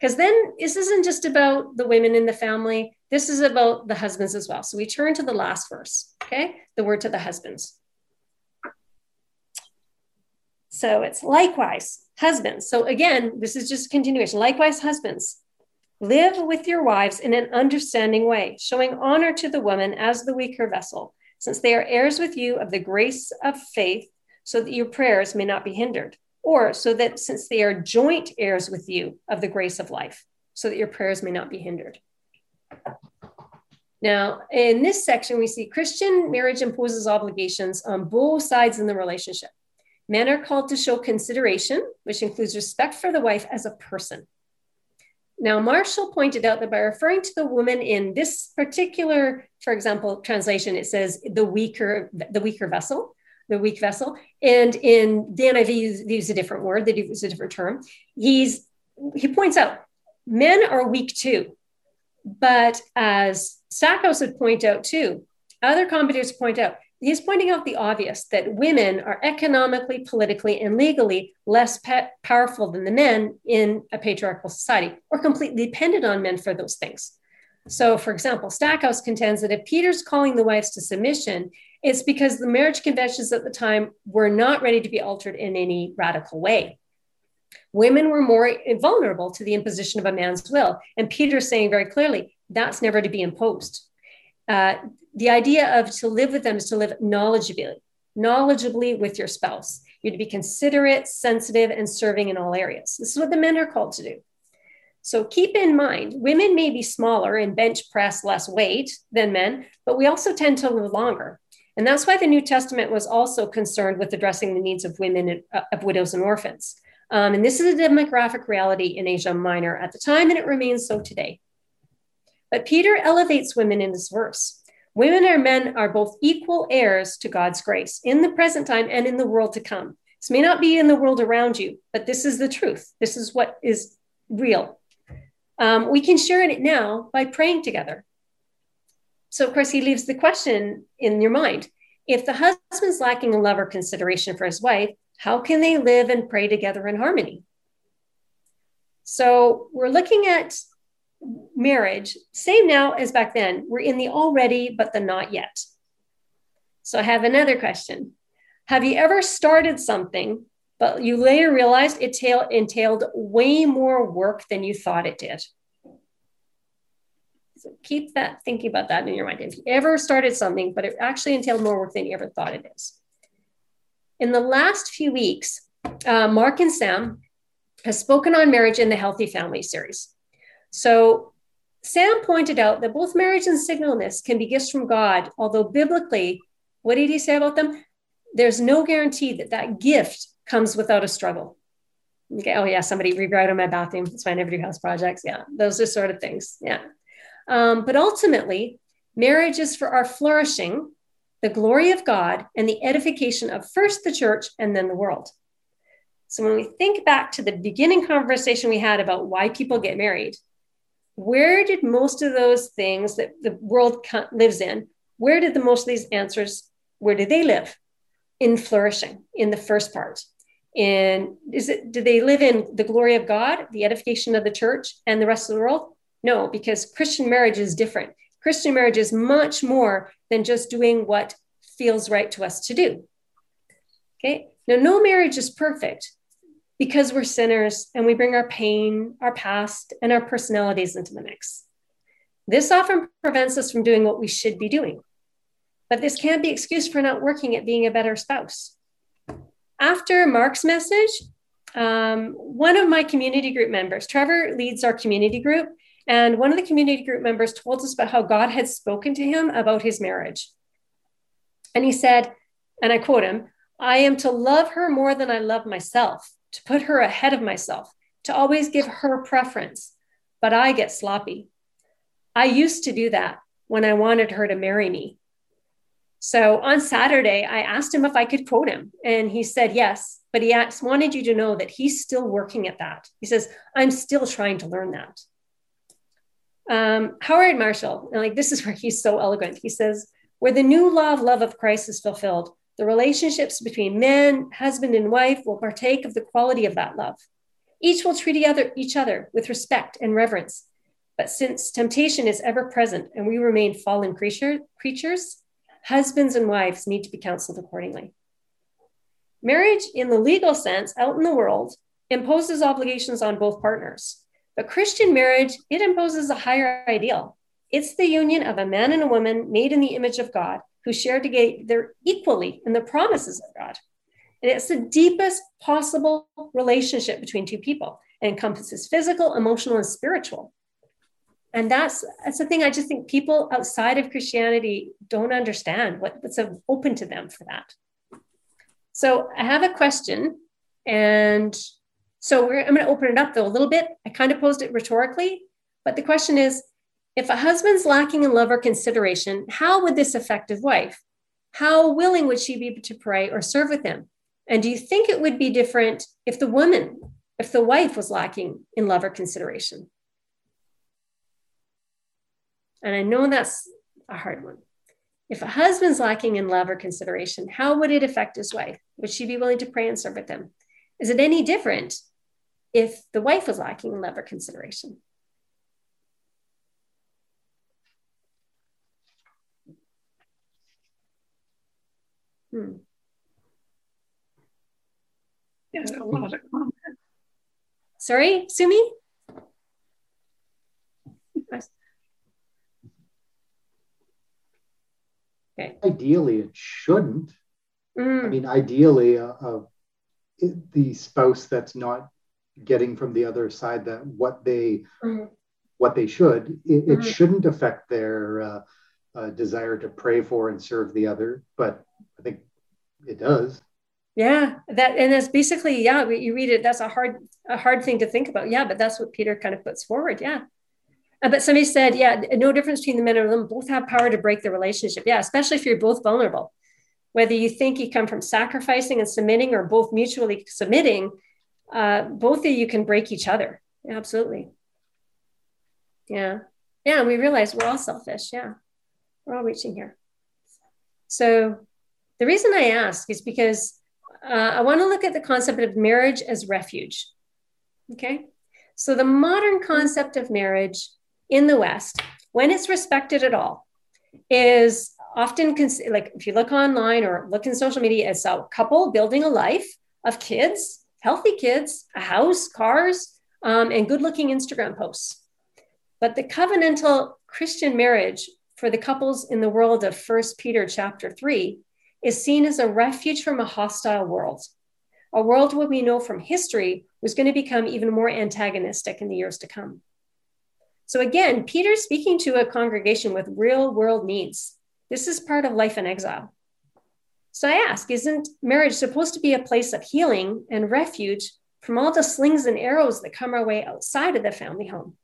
Because then this isn't just about the women in the family, this is about the husbands as well. So we turn to the last verse, okay? The word to the husbands. So it's likewise, husbands. So again, this is just continuation. Likewise, husbands, live with your wives in an understanding way, showing honor to the woman as the weaker vessel, since they are heirs with you of the grace of faith, so that your prayers may not be hindered or so that since they are joint heirs with you of the grace of life, so that your prayers may not be hindered. Now, in this section, we see Christian marriage imposes obligations on both sides in the relationship. Men are called to show consideration, which includes respect for the wife as a person. Now, Marshall pointed out that by referring to the woman in this particular, for example, translation, it says the weaker, the weaker vessel the weak vessel. And in the NIV, use, they use a different word, they use a different term. He's he points out men are weak too. But as Stackhouse would point out too, other commentators point out, he's pointing out the obvious that women are economically, politically, and legally less pe- powerful than the men in a patriarchal society or completely dependent on men for those things. So, for example, Stackhouse contends that if Peter's calling the wives to submission, it's because the marriage conventions at the time were not ready to be altered in any radical way. Women were more vulnerable to the imposition of a man's will. And Peter's saying very clearly that's never to be imposed. Uh, the idea of to live with them is to live knowledgeably, knowledgeably with your spouse. You're to be considerate, sensitive, and serving in all areas. This is what the men are called to do. So keep in mind, women may be smaller and bench press less weight than men, but we also tend to live longer. And that's why the New Testament was also concerned with addressing the needs of women, uh, of widows and orphans. Um, and this is a demographic reality in Asia Minor at the time, and it remains so today. But Peter elevates women in this verse. Women and men are both equal heirs to God's grace in the present time and in the world to come. This may not be in the world around you, but this is the truth. This is what is real. Um, we can share in it now by praying together. So, of course, he leaves the question in your mind if the husband's lacking a love or consideration for his wife, how can they live and pray together in harmony? So, we're looking at marriage, same now as back then. We're in the already, but the not yet. So, I have another question Have you ever started something, but you later realized it entailed way more work than you thought it did? So keep that thinking about that in your mind. If you ever started something, but it actually entailed more work than you ever thought it is. In the last few weeks, uh, Mark and Sam has spoken on marriage in the Healthy Family series. So Sam pointed out that both marriage and singleness can be gifts from God, although biblically, what did he say about them? There's no guarantee that that gift comes without a struggle. Okay. Oh yeah, somebody rewrote on my bathroom. That's why I Never do house projects. Yeah, those are sort of things. Yeah. Um, but ultimately, marriage is for our flourishing, the glory of God, and the edification of first the church and then the world. So when we think back to the beginning conversation we had about why people get married, where did most of those things that the world lives in, where did the most of these answers, where did they live? In flourishing, in the first part. In is it do they live in the glory of God, the edification of the church, and the rest of the world? No, because Christian marriage is different. Christian marriage is much more than just doing what feels right to us to do. Okay. Now, no marriage is perfect, because we're sinners and we bring our pain, our past, and our personalities into the mix. This often prevents us from doing what we should be doing. But this can't be excused for not working at being a better spouse. After Mark's message, um, one of my community group members, Trevor leads our community group, and one of the community group members told us about how God had spoken to him about his marriage. And he said, and I quote him, I am to love her more than I love myself to put her ahead of myself, to always give her preference. But I get sloppy. I used to do that when I wanted her to marry me. So on Saturday, I asked him if I could quote him, and he said yes. But he asked, wanted you to know that he's still working at that. He says, I'm still trying to learn that. Um, Howard Marshall, and like this is where he's so eloquent. He says, where the new law of love of Christ is fulfilled, the relationships between men, husband, and wife will partake of the quality of that love. Each will treat each other with respect and reverence. But since temptation is ever present and we remain fallen creature, creatures, husbands and wives need to be counseled accordingly. Marriage, in the legal sense, out in the world, imposes obligations on both partners. But Christian marriage, it imposes a higher ideal. It's the union of a man and a woman made in the image of God who share together equally in the promises of God. And it's the deepest possible relationship between two people. It encompasses physical, emotional, and spiritual. And that's that's the thing I just think people outside of Christianity don't understand what, what's open to them for that. So I have a question, and so I'm going to open it up though a little bit. I kind of posed it rhetorically, but the question is if a husband's lacking in love or consideration, how would this affect his wife? How willing would she be to pray or serve with him? And do you think it would be different if the woman, if the wife was lacking in love or consideration? And I know that's a hard one. If a husband's lacking in love or consideration, how would it affect his wife? Would she be willing to pray and serve with him? Is it any different if the wife was lacking in love or consideration? Hmm. Yeah, a lot of comments. Sorry, Sumi? Okay. Ideally, it shouldn't. Mm. I mean, ideally, uh, uh, the spouse that's not getting from the other side that what they mm. what they should, it, it Mhm. shouldn't affect their uh, uh, desire to pray for and serve the other. But I think it does. Yeah, that and that's basically yeah. You read it. That's a hard a hard thing to think about. Yeah, but that's what Peter kind of puts forward. Yeah. Uh, but somebody said, yeah, no difference between the men and women. Both have power to break the relationship. Yeah, especially if you're both vulnerable. Whether you think you come from sacrificing and submitting or both mutually submitting, uh, both of you can break each other. Absolutely. Yeah. Yeah. We realize we're all selfish. Yeah. We're all reaching here. So the reason I ask is because uh, I want to look at the concept of marriage as refuge. Okay. So the modern concept of marriage in the West, when it's respected at all, is often cons- like if you look online or look in social media, it's a couple building a life of kids, healthy kids, a house, cars, um, and good-looking Instagram posts. But the covenantal Christian marriage for the couples in the world of First Peter chapter three is seen as a refuge from a hostile world, a world where we know from history was going to become even more antagonistic in the years to come. So again, Peter's speaking to a congregation with real world needs. This is part of life in exile. So I ask, isn't marriage supposed to be a place of healing and refuge from all the slings and arrows that come our way outside of the family home?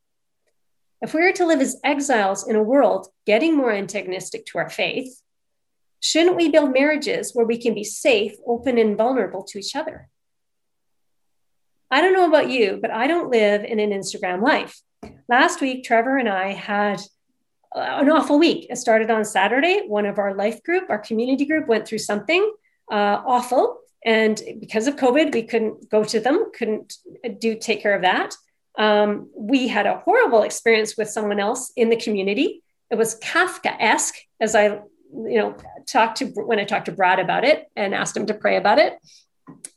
If we are to live as exiles in a world getting more antagonistic to our faith, shouldn't we build marriages where we can be safe, open, and vulnerable to each other? I don't know about you, but I don't live in an Instagram life. Last week, Trevor and I had an awful week. It started on Saturday. One of our life group, our community group, went through something uh, awful. And because of COVID, we couldn't go to them, couldn't do take care of that. Um, we had a horrible experience with someone else in the community. It was Kafka-esque, as I, you know, talked to when I talked to Brad about it and asked him to pray about it.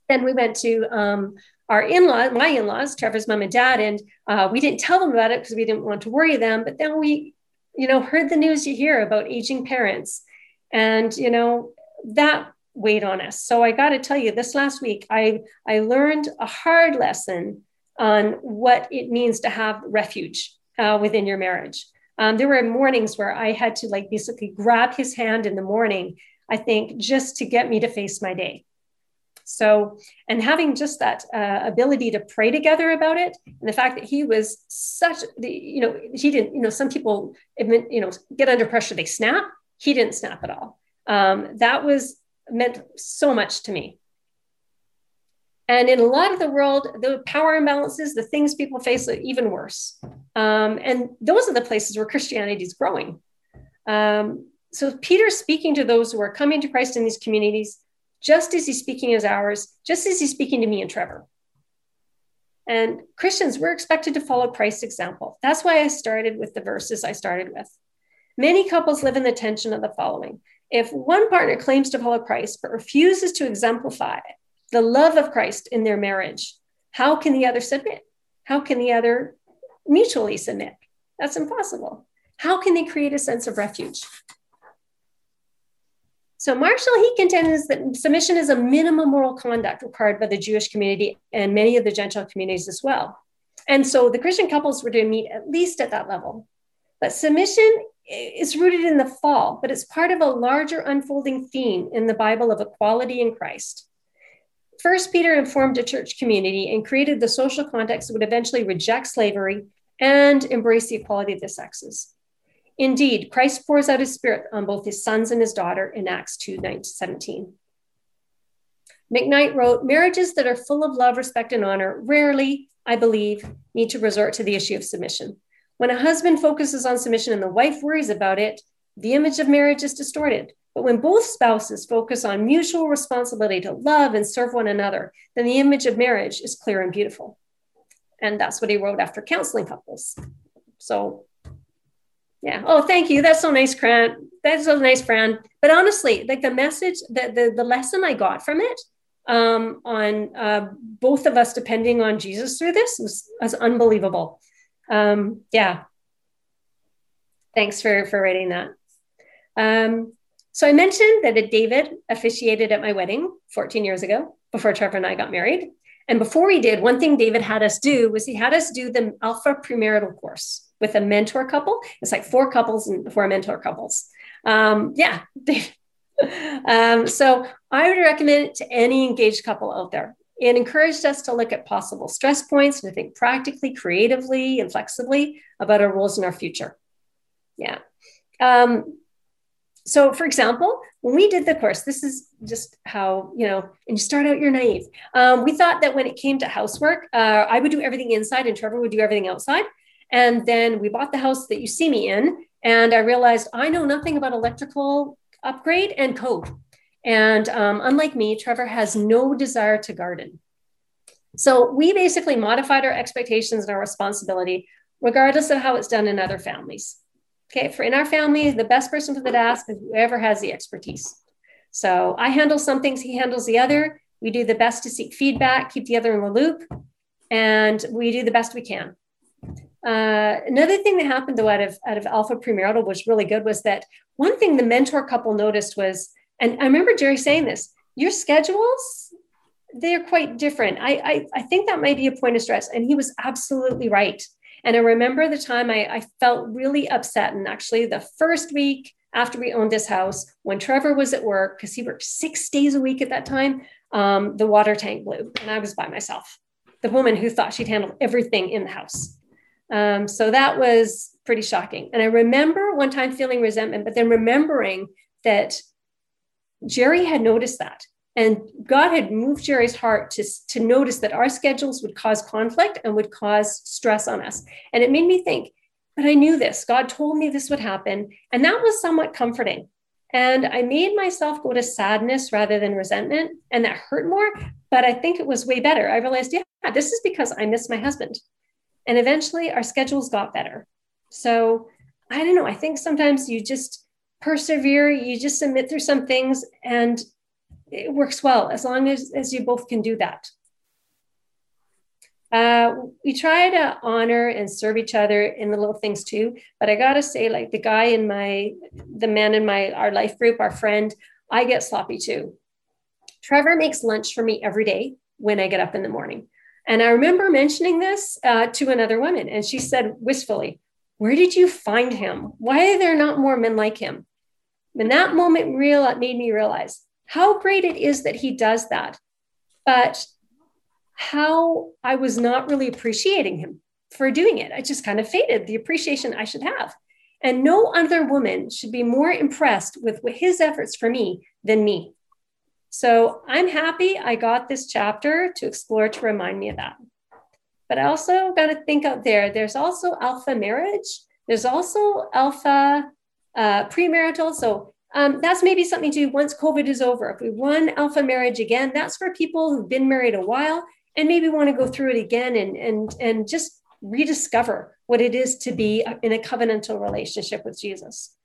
Then we went to um, our in-law, my in-laws, Trevor's mom and dad, and uh, we didn't tell them about it because we didn't want to worry them. But then we, you know, heard the news you hear about aging parents, and you know that weighed on us. So I got to tell you, this last week, I I learned a hard lesson on what it means to have refuge uh, within your marriage. Um, there were mornings where I had to like basically grab his hand in the morning, I think, just to get me to face my day. So, and having just that uh, ability to pray together about it, and the fact that he was such the, you know, he didn't, you know, some people, you know, get under pressure, they snap. He didn't snap at all. Um, that was meant so much to me. And in a lot of the world, the power imbalances, the things people face are even worse. Um, and those are the places where Christianity is growing. Um, so Peter's speaking to those who are coming to Christ in these communities, just as he's speaking as ours, just as he's speaking to me and Trevor. And Christians, we're expected to follow Christ's example. That's why I started with the verses I started with. Many couples live in the tension of the following. If one partner claims to follow Christ but refuses to exemplify the love of Christ in their marriage, how can the other submit? How can the other mutually submit? That's impossible. How can they create a sense of refuge? So Marshall, he contends that submission is a minimum moral conduct required by the Jewish community and many of the Gentile communities as well. And so the Christian couples were to meet at least at that level. But submission is rooted in the fall, but it's part of a larger unfolding theme in the Bible of equality in Christ. First, Peter informed a church community and created the social context that would eventually reject slavery and embrace the equality of the sexes. Indeed, Christ pours out his spirit on both his sons and his daughter in Acts 2 9 17. McKnight wrote Marriages that are full of love, respect, and honor rarely, I believe, need to resort to the issue of submission. When a husband focuses on submission and the wife worries about it, the image of marriage is distorted. But when both spouses focus on mutual responsibility to love and serve one another, then the image of marriage is clear and beautiful. And that's what he wrote after counseling couples. So, yeah. Oh, thank you. That's so nice, Grant. That's so nice, Fran. But honestly, like the message, the, the, the lesson I got from it um, on uh, both of us depending on Jesus through this was, was unbelievable. Um, yeah. Thanks for, for writing that. Um, so I mentioned that David officiated at my wedding 14 years ago before Trevor and I got married. And before we did, one thing David had us do was he had us do the Alpha Premarital course with a mentor couple. It's like four couples and four mentor couples. Um, yeah. [laughs] um, so I would recommend it to any engaged couple out there. It encouraged us to look at possible stress points, to think practically, creatively, and flexibly about our roles in our future. Yeah. Um, so for example when we did the course this is just how you know and you start out you're naive um, we thought that when it came to housework uh, i would do everything inside and trevor would do everything outside and then we bought the house that you see me in and i realized i know nothing about electrical upgrade and code and um, unlike me trevor has no desire to garden so we basically modified our expectations and our responsibility regardless of how it's done in other families Okay, for in our family, the best person for the task is whoever has the expertise. So I handle some things, he handles the other. We do the best to seek feedback, keep the other in the loop, and we do the best we can. Uh, another thing that happened though out of out of Alpha Premarital was really good was that one thing the mentor couple noticed was, and I remember Jerry saying this, your schedules they're quite different. I, I I think that might be a point of stress, and he was absolutely right. And I remember the time I, I felt really upset, and actually the first week after we owned this house, when Trevor was at work because he worked six days a week at that time, um, the water tank blew, and I was by myself. The woman who thought she'd handle everything in the house. Um, so that was pretty shocking. And I remember one time feeling resentment, but then remembering that Jerry had noticed that. And God had moved Jerry's heart to, to notice that our schedules would cause conflict and would cause stress on us. And it made me think, but I knew this. God told me this would happen. And that was somewhat comforting. And I made myself go to sadness rather than resentment. And that hurt more. But I think it was way better. I realized, yeah, this is because I miss my husband. And eventually our schedules got better. So I don't know. I think sometimes you just persevere, you just submit through some things, and it works well as long as, as you both can do that. Uh, we try to honor and serve each other in the little things too. But I gotta say, like the guy in my, the man in my our life group, our friend, I get sloppy too. Trevor makes lunch for me every day when I get up in the morning. And I remember mentioning this uh, to another woman, and she said wistfully, Where did you find him? Why are there not more men like him? And that moment real made me realize how great it is that he does that, but how I was not really appreciating him for doing it. I just kind of faded the appreciation I should have. And no other woman should be more impressed with his efforts for me than me. So I'm happy I got this chapter to explore to remind me of that. But I also got to think out there, there's also alpha marriage, there's also alpha uh, premarital. So um, that's maybe something to do once COVID is over. If we run alpha marriage again, that's for people who've been married a while and maybe want to go through it again and, and, and just rediscover what it is to be in a covenantal relationship with Jesus.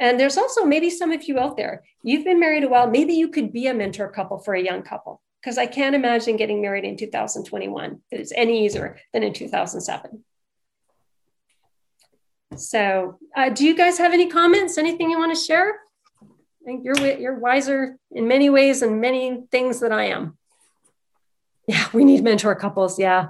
And there's also maybe some of you out there, you've been married a while, maybe you could be a mentor couple for a young couple, because I can't imagine getting married in 2021 that it's any easier than in 2007. So, uh, do you guys have any comments? Anything you want to share? I think you're you're wiser in many ways and many things that I am. Yeah, we need mentor couples. Yeah.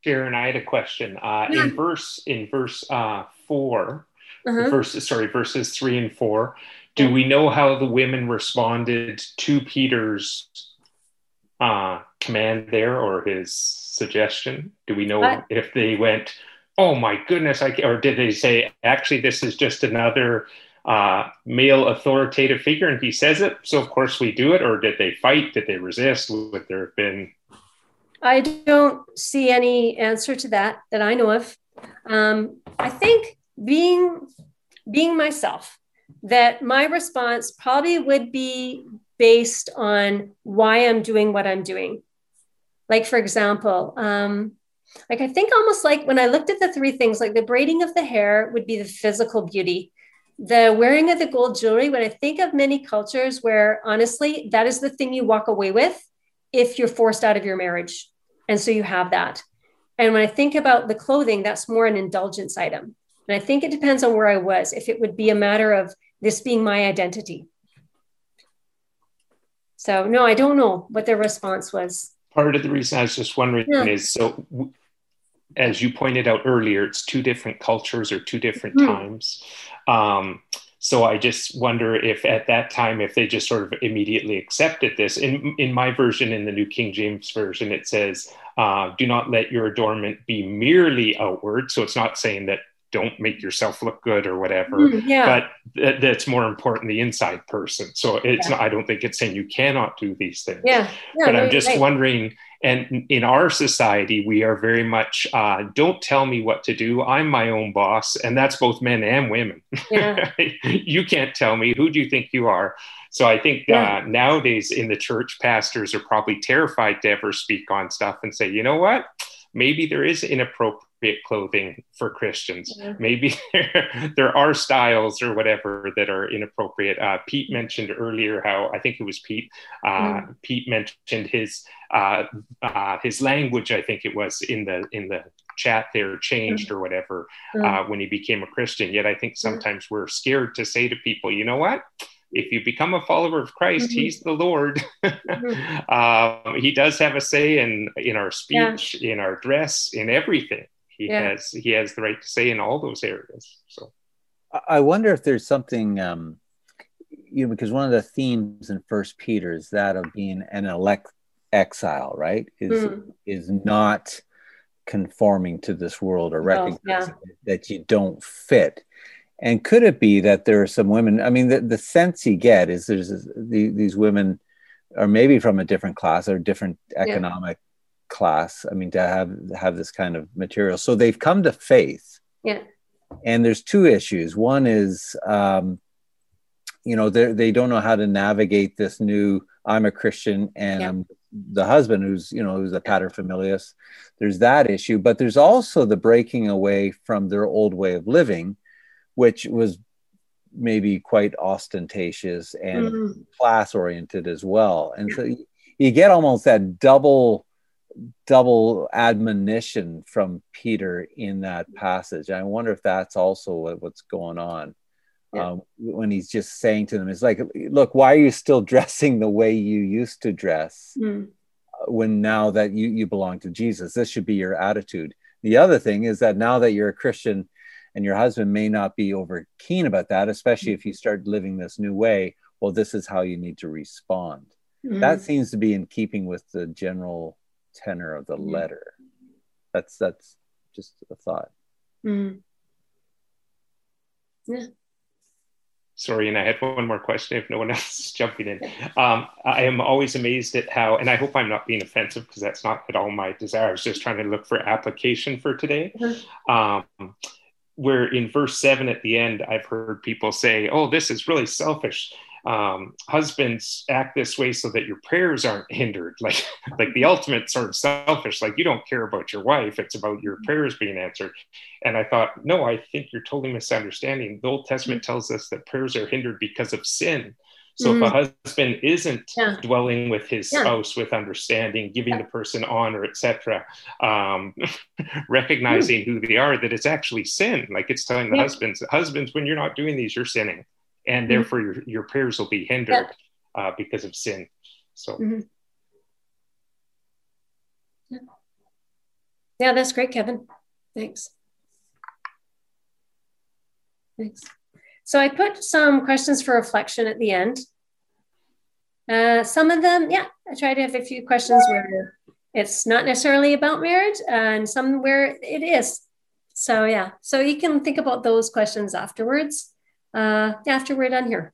Sharon, I had a question. Uh, yeah. In verse in verse uh, 4 uh-huh. verses sorry verses three and four. Do we know how the women responded to Peter's uh, command there or his suggestion? Do we know if they went, "Oh my goodness," I, or did they say, "Actually, this is just another uh, male authoritative figure, and he says it, so of course we do it"? Or did they fight? Did they resist? Would there have been? I don't see any answer to that that I know of. Um, I think being being myself that my response probably would be based on why i'm doing what i'm doing. Like for example um, like i think almost like when i looked at the three things like the braiding of the hair would be the physical beauty. The wearing of the gold jewelry when i think of many cultures where honestly that is the thing you walk away with if you're forced out of your marriage. And so you have that and when i think about the clothing that's more an indulgence item and I think it depends on where I was, if it would be a matter of this being my identity. So, no, I don't know what their response was. Part of the reason I was just wondering yeah. is so, as you pointed out earlier, it's two different cultures or two different mm. times. Um, so I just wonder if at that time, if they just sort of immediately accepted this. In in my version, in the New King James version, it says, uh, "Do not let your adornment be merely outward." So it's not saying that don't make yourself look good or whatever. Mm, yeah. But th- that's more important the inside person. So it's yeah. not, I don't think it's saying you cannot do these things. Yeah. yeah but I'm just right. wondering, and in our society, we are very much uh, don't tell me what to do. I'm my own boss. And that's both men and women. Yeah. [laughs] you can't tell me. Who do you think you are? So I think yeah. uh, nowadays in the church, pastors are probably terrified to ever speak on stuff and say, you know what? Maybe there is inappropriate inappropriate clothing for Christians. Yeah. Maybe [laughs] there, there are styles or whatever that are inappropriate. Uh, Pete mentioned earlier how I think it was Pete. Uh, mm. Pete mentioned his uh, uh, his language. I think it was in the in the chat there changed or whatever mm. when he became a Christian. Yet I think sometimes we're scared to say to people, you know what? if you become a follower of Christ, mm-hmm. He's the Lord. mm-hmm. [laughs] um, he does have a say in in our speech, yeah. in our dress, in everything. He yeah. has he has the right to say in all those areas. So, I wonder if there's something, um, you know, because one of the themes in First Peter is that of being an elect exile, right? Is mm. is not conforming to this world or recognizing yeah. that you don't fit and could it be that there are some women? I mean, the, the sense you get is there's the, these women are maybe from a different class or different economic yeah. Class. I mean, to have have this kind of material, so they've come to faith. Yeah. And there's two issues. One is, um, you know, they they don't know how to navigate this new. I'm a Christian and yeah. I'm the husband who's you know who's a paterfamilias. There's that issue, but there's also the breaking away from their old way of living which was maybe quite ostentatious and mm-hmm. class oriented as well. And so you get almost that double double admonition from Peter in that passage. I wonder if that's also what, what's going on. Yeah. Um, when he's just saying to them, it's like, look, why are you still [laughs] dressing the way you used to dress mm. when now that you, you belong to Jesus? This should be your attitude. The other thing is that now that you're a Christian, and your husband may not be over keen about that especially if you start living this new way well this is how you need to respond mm-hmm. that seems to be in keeping with the general tenor of the mm-hmm. letter that's that's just a thought mm-hmm. yeah sorry, and I had one more question if no one [laughs] else is jumping in. Um, I am always amazed at how, and I hope I'm not being offensive because that's not at all my desire. I was just trying to look for application for today. Mm-hmm. Um, where in verse seven at the end, I've heard people say, "Oh, this is really selfish." Um, husbands act this way so that your prayers aren't hindered [laughs] like like the ultimate sort of selfish like you don't care about your wife it's about your prayers being answered and i thought no i think you're totally misunderstanding the old testament tells us that prayers are hindered because of sin so mm-hmm. if a mm-hmm. husband isn't yeah. dwelling with his yeah. spouse with understanding, giving yeah. the person honor, etc., um, [laughs] recognizing mm. who they are, that it's actually sin. Like it's telling the husbands, husbands, when you're not doing these, you're sinning, and mm-hmm. therefore your your prayers will be hindered uh, because of sin. So. Mm-hmm. Yeah, that's great, Kevin. Thanks. Thanks. So I put some questions for reflection at the end. Uh, some of them, yeah, I try to have a few questions where it's not necessarily about marriage and some where it is. So yeah, so you can think about those questions afterwards, uh, after we're done here.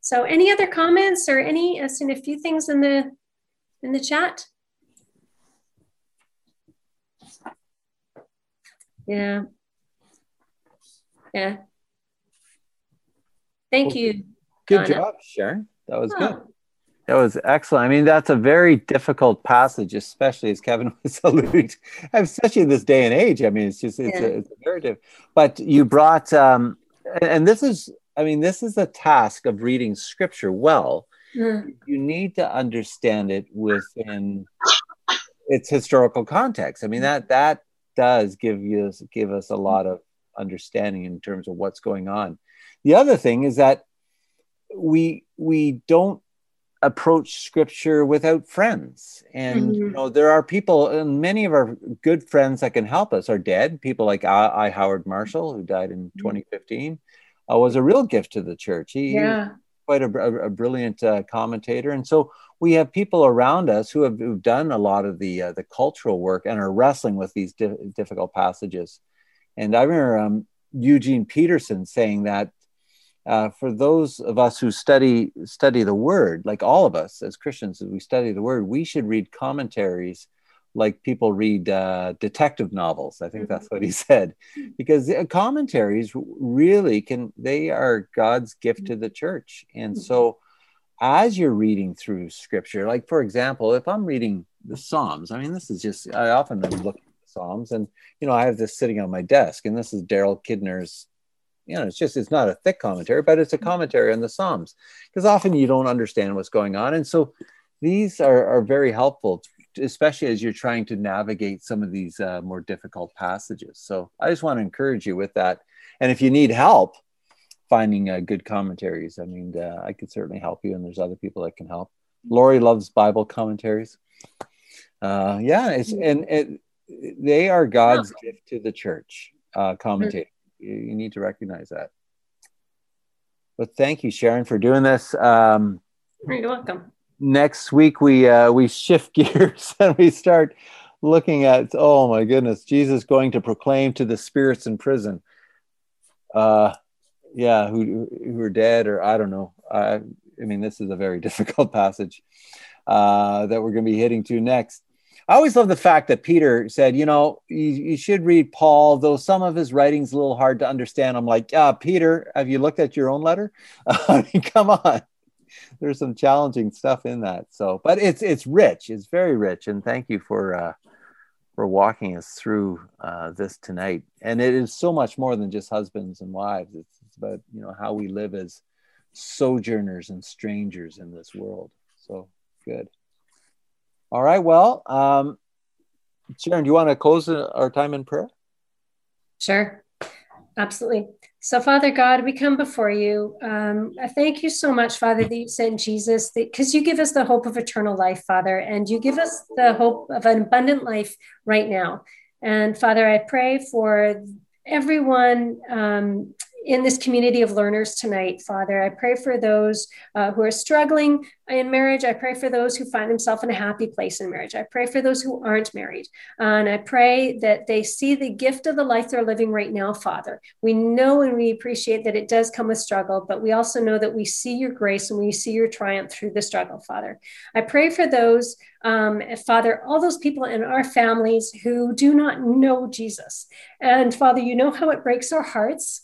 So any other comments or any, I've seen a few things in the, in the chat. Yeah. Yeah. Thank you. Good Donna. job, Sharon. That was oh. good. That was excellent. I mean, that's a very difficult passage, especially as Kevin [laughs] was alluding to, especially in this day and age. I mean, it's just, it's, yeah. a, it's a very difficult. But you brought, um, and this is, I mean, this is the task of reading scripture well. Mm. You need to understand it within its historical context. I mean, that, that does give you, give us a lot of understanding in terms of what's going on the other thing is that we we don't approach scripture without friends and mm-hmm. you know there are people and many of our good friends that can help us are dead people like i, I howard marshall who died in mm-hmm. 2015 uh, was a real gift to the church he, yeah. quite a, a, a brilliant uh, commentator and so we have people around us who have who've done a lot of the uh, the cultural work and are wrestling with these di- difficult passages and i remember um, eugene peterson saying that uh, for those of us who study study the word, like all of us as Christians, as we study the word, we should read commentaries like people read uh, detective novels. I think mm-hmm. that's what he said, because commentaries really can they are God's gift to the church, and mm-hmm. so as you're reading through Scripture, like for example, if I'm reading the Psalms, I mean this is just I often look at the Psalms. And, you know, I have this sitting on my desk, and this is Derek Kidner's, you know, it's just, it's not a thick commentary, but it's a commentary on the Psalms because often you don't understand what's going on. And so these are, are very helpful, especially as you're trying to navigate some of these uh, more difficult passages. So I just want to encourage you with that. And if you need help, finding uh, good commentaries. I mean, uh, I could certainly help you, and there's other people that can help. Lori loves Bible commentaries. Uh, yeah, it's and it, they are God's gift to the church. Uh, commentating, you, need to recognize that. But thank you, Sharon, for doing this. Um, You're welcome. Next week we uh, we shift [laughs] gears and we start looking at oh my goodness, Jesus going to proclaim to the spirits in prison. Uh, yeah, who who are dead or I don't know. I, I mean, this is a very [laughs] difficult passage uh, that we're going to be hitting to next. I always love the fact that Peter said, you know, you, you, should read Paul, though some of his writing's a little hard to understand. I'm like, yeah, Peter, have you looked at your own letter? [laughs] I mean, come on. There's some challenging stuff in that. So, but it's it's rich. It's very rich, and thank you for uh, for walking us through uh, this tonight. And it is so much more than just husbands and wives. It's, it's about you know how we live as sojourners and strangers in this world. So good. All right. Well, um, Sharon, do you want to close our time in prayer? Sure. Absolutely. So, Father God, we come before you. Um, I thank you so much, Father, that you sent Jesus, because you give us the hope of eternal life, Father, and you give us the hope of an abundant life right now. And Father, I pray for everyone um, in this community of learners tonight, Father. I pray for those uh, who are struggling in marriage. I pray for those who find themselves in a happy place in marriage. I pray for those who aren't married. Uh, and I pray that they see the gift of the life they're living right now, Father. We know and we appreciate that it does come with struggle, but we also know that we see your grace and we see your triumph through the struggle, Father. I pray for those, um, Father, all those people in our families who do not know Jesus. And Father, you know how it breaks our hearts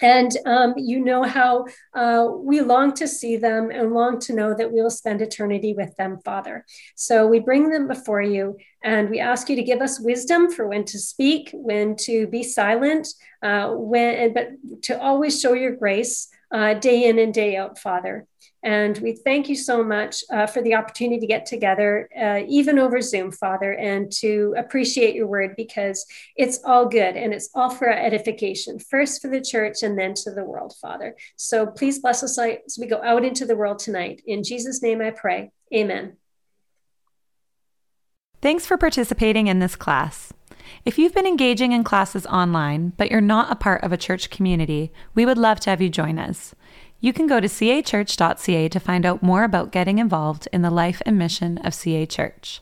and um, you know how uh, we long to see them and long to know that we will spend eternity with them, Father. So we bring them before you and we ask you to give us wisdom for when to speak, when to be silent, uh, when, but to always show your grace uh, day in and day out, Father. And we thank you so much uh, for the opportunity to get together, uh, even over Zoom, Father, and to appreciate your word because it's all good and it's all for our edification, first for the church and then to the world, Father. So please bless us as we go out into the world tonight. In Jesus' name I pray. Amen. Thanks for participating in this class. If you've been engaging in classes online, but you're not a part of a church community, we would love to have you join us. You can go to cachurch.ca to find out more about getting involved in the life and mission of CA Church.